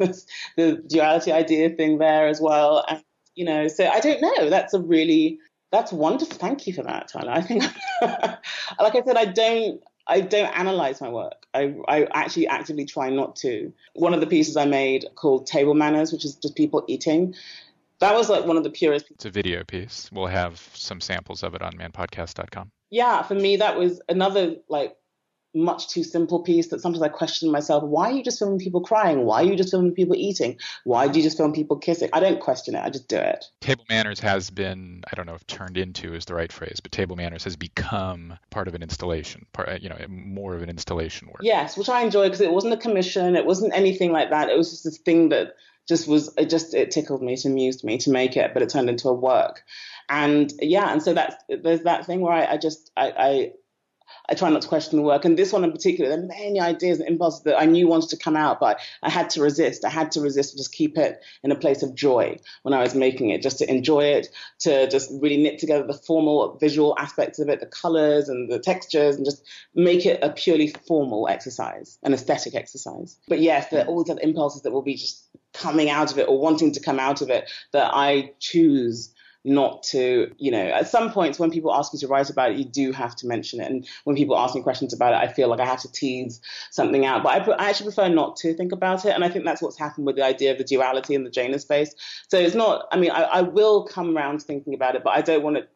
the duality idea thing there as well. And, you know, so I don't know. That's a really that's wonderful. Thank you for that, Tyler. I think, like I said, I don't, I don't analyze my work. I, I actually actively try not to. One of the pieces I made called Table Manners, which is just people eating. That was like one of the purest. It's a video piece. We'll have some samples of it on manpodcast.com. Yeah, for me, that was another like much too simple piece that sometimes I question myself. Why are you just filming people crying? Why are you just filming people eating? Why do you just film people kissing? I don't question it. I just do it. Table manners has been, I don't know if turned into is the right phrase, but table manners has become part of an installation, part, you know, more of an installation work. Yes, which I enjoy because it wasn't a commission. It wasn't anything like that. It was just this thing that just was, it just, it tickled me, it amused me to make it, but it turned into a work. And yeah, and so that's, there's that thing where I, I just, I, I try not to question the work. And this one in particular, there are many ideas and impulses that I knew wanted to come out, but I had to resist. I had to resist just keep it in a place of joy when I was making it, just to enjoy it, to just really knit together the formal visual aspects of it, the colors and the textures, and just make it a purely formal exercise, an aesthetic exercise. But yes, there are all these other impulses that will be just coming out of it or wanting to come out of it that I choose not to, you know, at some points when people ask me to write about it, you do have to mention it. And when people ask me questions about it, I feel like I have to tease something out. But I, I actually prefer not to think about it. And I think that's what's happened with the idea of the duality in the Janus face. So it's not, I mean, I, I will come around thinking about it, but I don't want it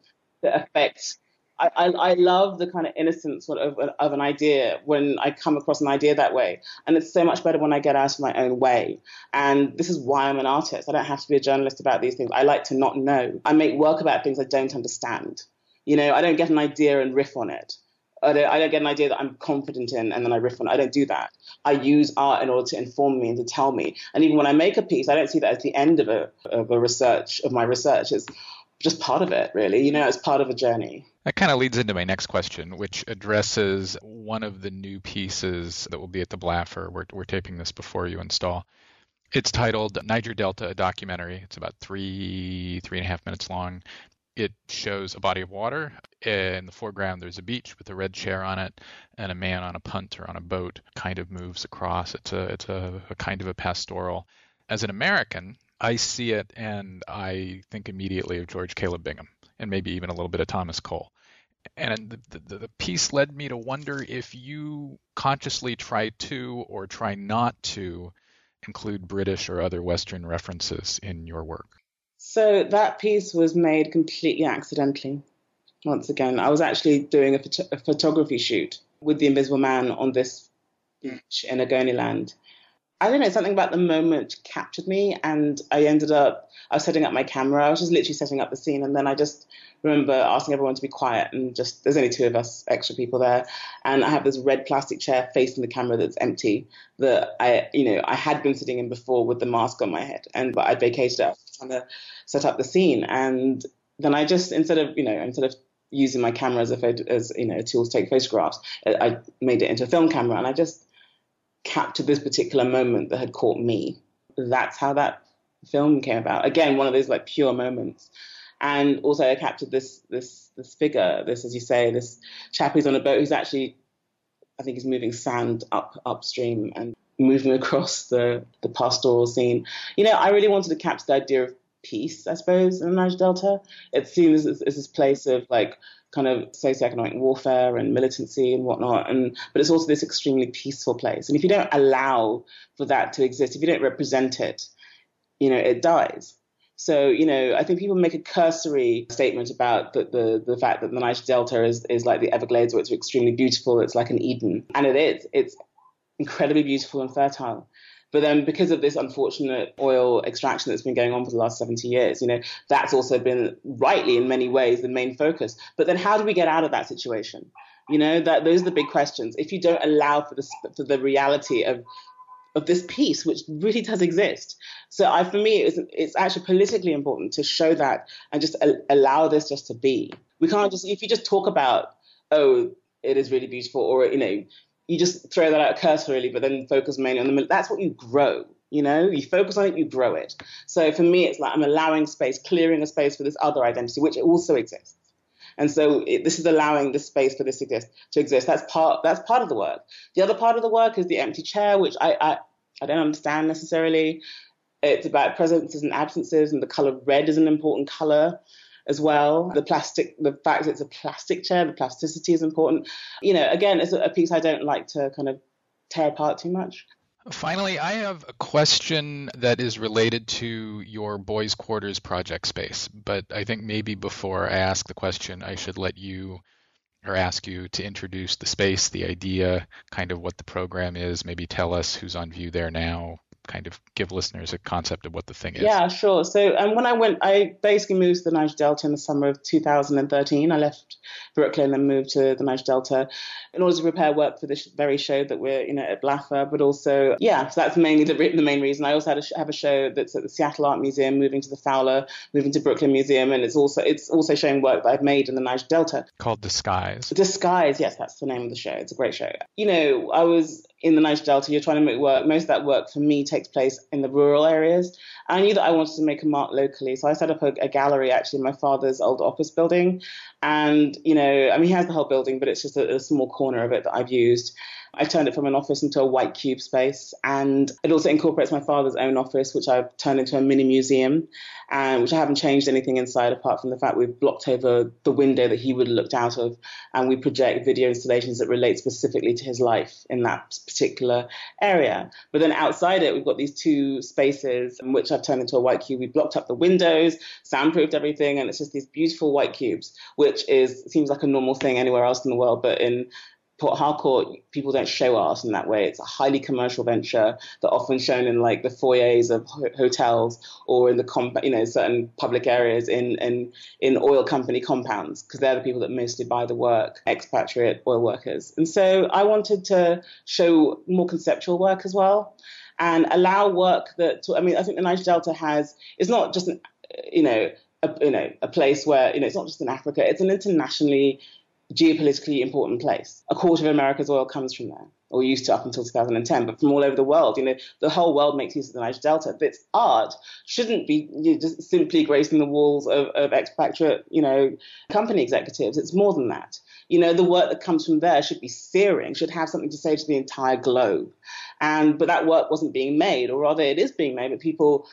to affect I, I, love the kind of innocence sort of, of an idea when I come across an idea that way. And it's so much better when I get out of my own way. And this is why I'm an artist. I don't have to be a journalist about these things. I like to not know. I make work about things I don't understand. You know, I don't get an idea and riff on it. I don't, I don't get an idea that I'm confident in and then I riff on it. I don't do that. I use art in order to inform me and to tell me. And even when I make a piece, I don't see that as the end of a, of a research, of my research. It's just part of it, really. You know, it's part of a journey. That kind of leads into my next question, which addresses one of the new pieces that will be at the Blaffer. We're, we're taping this before you install. It's titled Niger Delta, a documentary. It's about three, three and a half minutes long. It shows a body of water. In the foreground, there's a beach with a red chair on it, and a man on a punt or on a boat kind of moves across. It's a, it's a, a kind of a pastoral. As an American, I see it and I think immediately of George Caleb Bingham and maybe even a little bit of Thomas Cole and the, the, the, piece led me to wonder if you consciously try to or try not to include British or other Western references in your work. So that piece was made completely accidentally. Once again, I was actually doing a, phot- a photography shoot with the Invisible Man on this beach in Ogoniland. I don't know, something about the moment captured me, and I ended up, I was setting up my camera. I was just literally setting up the scene, and then I just remember asking everyone to be quiet and just there's only two of us extra people there and i have this red plastic chair facing the camera that's empty that i you know i had been sitting in before with the mask on my head and but i vacated it I was trying to set up the scene and then i just instead of you know instead of using my camera as a as you know a tool to take photographs i made it into a film camera and i just captured this particular moment that had caught me that's how that film came about again one of those like pure moments and also I captured this this this figure, this as you say, this chap who's on a boat who's actually, I think, he's moving sand up upstream and moving across the the pastoral scene. You know, I really wanted to capture the idea of peace, I suppose, in the Niger Delta. It seems as this place of like kind of socioeconomic warfare and militancy and whatnot. And but it's also this extremely peaceful place. And if you don't allow for that to exist, if you don't represent it, you know, it dies. So, you know, I think people make a cursory statement about the, the, the fact that the Niger Delta is, is like the Everglades, where it's extremely beautiful. It's like an Eden. And it is. It's incredibly beautiful and fertile. But then because of this unfortunate oil extraction that's been going on for the last 70 years, you know, that's also been rightly in many ways the main focus. But then how do we get out of that situation? You know, that those are the big questions. If you don't allow for the, for the reality of of this peace, which really does exist. So I, for me, it's, it's actually politically important to show that and just a, allow this just to be. We can't just, if you just talk about, oh, it is really beautiful, or, you know, you just throw that out cursorily, but then focus mainly on the, that's what you grow. You know, you focus on it, you grow it. So for me, it's like I'm allowing space, clearing a space for this other identity, which also exists. And so it, this is allowing the space for this exist, to exist. That's part. That's part of the work. The other part of the work is the empty chair, which I, I I don't understand necessarily. It's about presences and absences, and the color red is an important color as well. The plastic, the fact it's a plastic chair, the plasticity is important. You know, again, it's a piece I don't like to kind of tear apart too much. Finally, I have a question that is related to your boys' quarters project space, but I think maybe before I ask the question, I should let you or ask you to introduce the space, the idea, kind of what the program is, maybe tell us who's on view there now, kind of give listeners a concept of what the thing is. Yeah, sure. So um, when I went, I basically moved to the Niger Delta in the summer of 2013. I left Brooklyn and moved to the Niger Delta in order to prepare work for this very show that we're, you know, at Blaffer. But also, yeah, so that's mainly the, the main reason. I also had a, have a show that's at the Seattle Art Museum, moving to the Fowler, moving to Brooklyn Museum, and it's also it's also showing work that I've made in the Niger Delta. Called Disguise. Disguise, yes, that's the name of the show. It's a great show. You know, I was in the Niger Delta, you're trying to make work. Most of that work for me takes place in the rural areas. I knew that I wanted to make a mark locally, so I set up a, a gallery actually in my father's old office building. And, you know, I mean, he has the whole building, but it's just a, a small corner of it that I've used. I turned it from an office into a white cube space, and it also incorporates my father's own office, which I've turned into a mini museum, and which I haven't changed anything inside apart from the fact we've blocked over the window that he would have looked out of, and we project video installations that relate specifically to his life in that particular area. But then outside it, we've got these two spaces, which I've turned into a white cube. We blocked up the windows, soundproofed everything, and it's just these beautiful white cubes, which is seems like a normal thing anywhere else in the world, but in Port Harcourt, people don't show art in that way. It's a highly commercial venture that often shown in like the foyers of ho- hotels or in the comp- you know certain public areas in in in oil company compounds because they're the people that mostly buy the work, expatriate oil workers. And so I wanted to show more conceptual work as well and allow work that I mean I think the Niger Delta has it's not just an, you know a, you know a place where you know it's not just in Africa. It's an internationally geopolitically important place. A quarter of America's oil comes from there, or used to up until 2010, but from all over the world. You know, the whole world makes use of the Niger Delta. But its art shouldn't be you know, just simply gracing the walls of, of expatriate, you know, company executives. It's more than that. You know, the work that comes from there should be searing, should have something to say to the entire globe. And but that work wasn't being made, or rather, it is being made, but people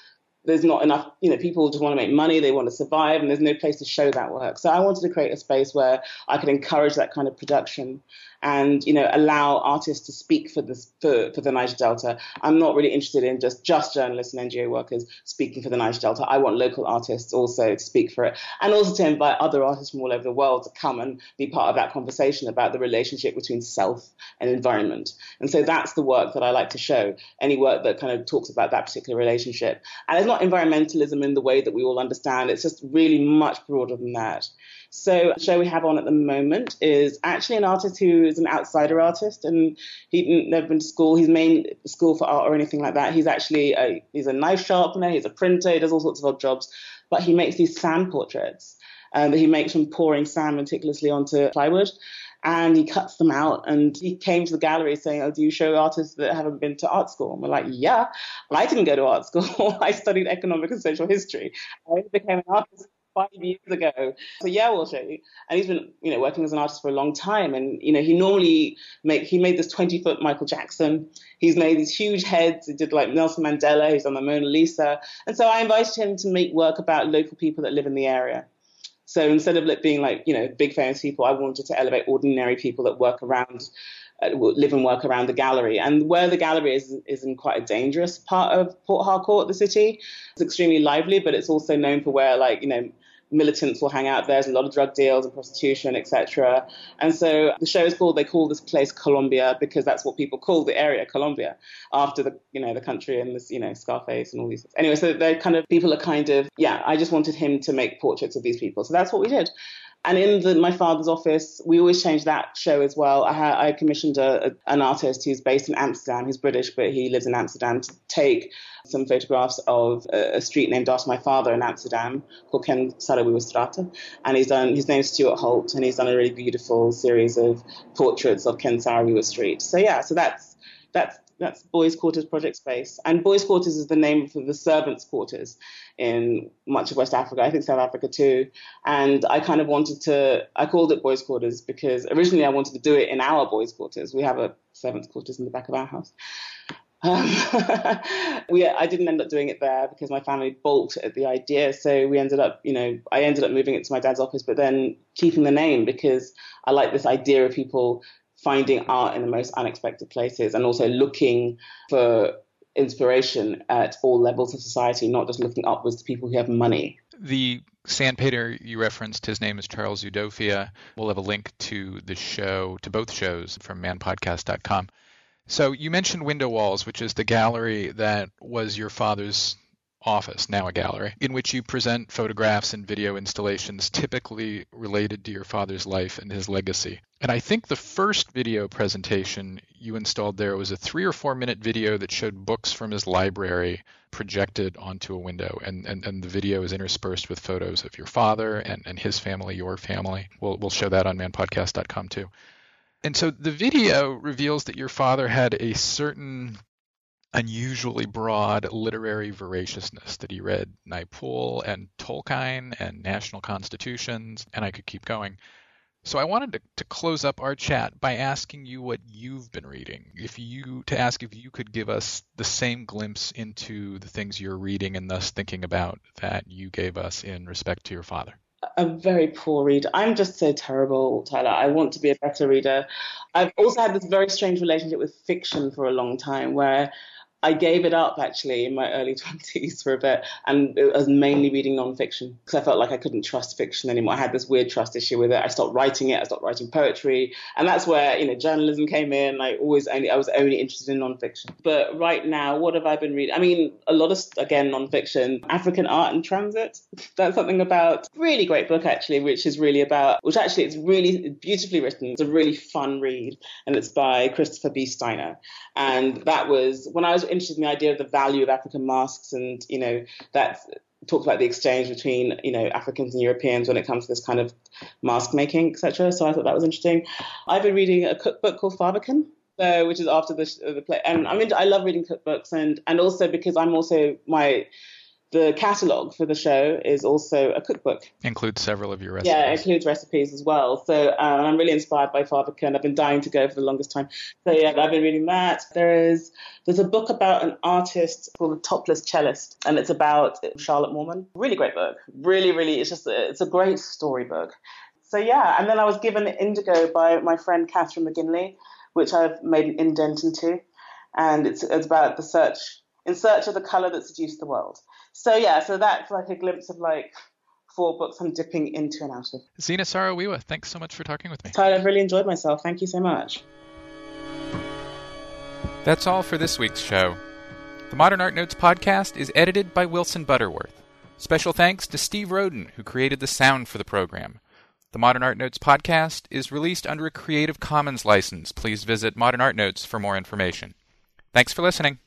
there's not enough, you know, people just want to make money, they want to survive, and there's no place to show that work. So I wanted to create a space where I could encourage that kind of production and you know allow artists to speak for this for, for the Niger Delta. I'm not really interested in just just journalists and NGO workers speaking for the Niger Delta. I want local artists also to speak for it, and also to invite other artists from all over the world to come and be part of that conversation about the relationship between self and environment. And so that's the work that I like to show. Any work that kind of talks about that particular relationship, and it's not environmentalism in the way that we all understand. It's just really much broader than that. So the show we have on at the moment is actually an artist who is an outsider artist, and he never been to school. He's main school for art or anything like that. He's actually a, he's a knife sharpener. He's a printer. He does all sorts of odd jobs, but he makes these sand portraits um, that he makes from pouring sand meticulously onto plywood and he cuts them out. And he came to the gallery saying, "Oh, do you show artists that haven't been to art school?" And we're like, "Yeah." Well, I didn't go to art school. I studied economic and social history. I became an artist five years ago. So yeah, we'll show you. And he's been, you know, working as an artist for a long time. And you know, he normally make he made this 20 foot Michael Jackson. He's made these huge heads. He did like Nelson Mandela. He's on the Mona Lisa. And so I invited him to make work about local people that live in the area. So instead of it being like, you know, big famous people, I wanted to elevate ordinary people that work around uh, live and work around the gallery. And where the gallery is, is in quite a dangerous part of Port Harcourt, the city. It's extremely lively, but it's also known for where, like, you know, militants will hang out there. There's a lot of drug deals and prostitution, etc. And so the show is called. They call this place Colombia because that's what people call the area, Colombia, after the you know the country and this you know Scarface and all these. Things. Anyway, so they're kind of people are kind of yeah. I just wanted him to make portraits of these people, so that's what we did. And in the, my father's office, we always change that show as well. I, ha- I commissioned a, a, an artist who's based in Amsterdam. He's British, but he lives in Amsterdam to take some photographs of a, a street named after my father in Amsterdam called Ken Saro-Wiwa And he's done, his name's Stuart Holt, and he's done a really beautiful series of portraits of Ken Saro-Wiwa Street. So yeah, so that's, that's that's Boys Quarters Project Space. And Boys Quarters is the name for the servants' quarters in much of West Africa, I think South Africa too. And I kind of wanted to, I called it Boys Quarters because originally I wanted to do it in our Boys Quarters. We have a servants' quarters in the back of our house. Um, we, I didn't end up doing it there because my family balked at the idea. So we ended up, you know, I ended up moving it to my dad's office, but then keeping the name because I like this idea of people finding art in the most unexpected places and also looking for inspiration at all levels of society, not just looking upwards to people who have money. The sand painter you referenced, his name is Charles Udofia. We'll have a link to the show, to both shows from manpodcast.com. So you mentioned Window Walls, which is the gallery that was your father's office, now a gallery, in which you present photographs and video installations typically related to your father's life and his legacy. And I think the first video presentation you installed there was a three or four minute video that showed books from his library projected onto a window. And, and, and the video is interspersed with photos of your father and, and his family, your family. We'll, we'll show that on manpodcast.com too. And so the video reveals that your father had a certain unusually broad literary voraciousness that he read Naipaul and Tolkien and national constitutions, and I could keep going. So I wanted to, to close up our chat by asking you what you've been reading. If you to ask if you could give us the same glimpse into the things you're reading and thus thinking about that you gave us in respect to your father. A very poor reader. I'm just so terrible, Tyler. I want to be a better reader. I've also had this very strange relationship with fiction for a long time where I gave it up actually in my early 20s for a bit, and it was mainly reading nonfiction because I felt like I couldn't trust fiction anymore. I had this weird trust issue with it. I stopped writing it. I stopped writing poetry, and that's where you know journalism came in. I always only I was only interested in nonfiction. But right now, what have I been reading? I mean, a lot of again nonfiction, African art and transit. That's something about really great book actually, which is really about which actually it's really beautifully written. It's a really fun read, and it's by Christopher B. Steiner. And that was when I was interested in the idea of the value of African masks, and you know that talks about the exchange between you know Africans and Europeans when it comes to this kind of mask making, etc. So I thought that was interesting. I've been reading a cookbook called Fäviken. So, uh, which is after the, the play, and I mean, I love reading cookbooks, and and also because I'm also my the catalog for the show is also a cookbook. Includes several of your recipes. Yeah, it includes recipes as well. So um, I'm really inspired by Fäviken. I've been dying to go for the longest time. So yeah, I've been reading that. There is there's a book about an artist called The Topless Cellist, and it's about Charlotte Moorman. Really great book. Really, really, it's just a, it's a great storybook. So yeah, and then I was given Indigo by my friend Catherine McKinley, which I've made an indent into, and it's it's about the search in search of the color that seduced the world. So yeah, so that's like a glimpse of like four books I'm dipping into and out of. Zina Saro-Wiwa, thanks so much for talking with me. Tyler, I've really enjoyed myself. Thank you so much. That's all for this week's show. The Modern Art Notes podcast is edited by Wilson Butterworth. Special thanks to Steve Roden, who created the sound for the program. The Modern Art Notes podcast is released under a Creative Commons license. Please visit Modern Art Notes for more information. Thanks for listening.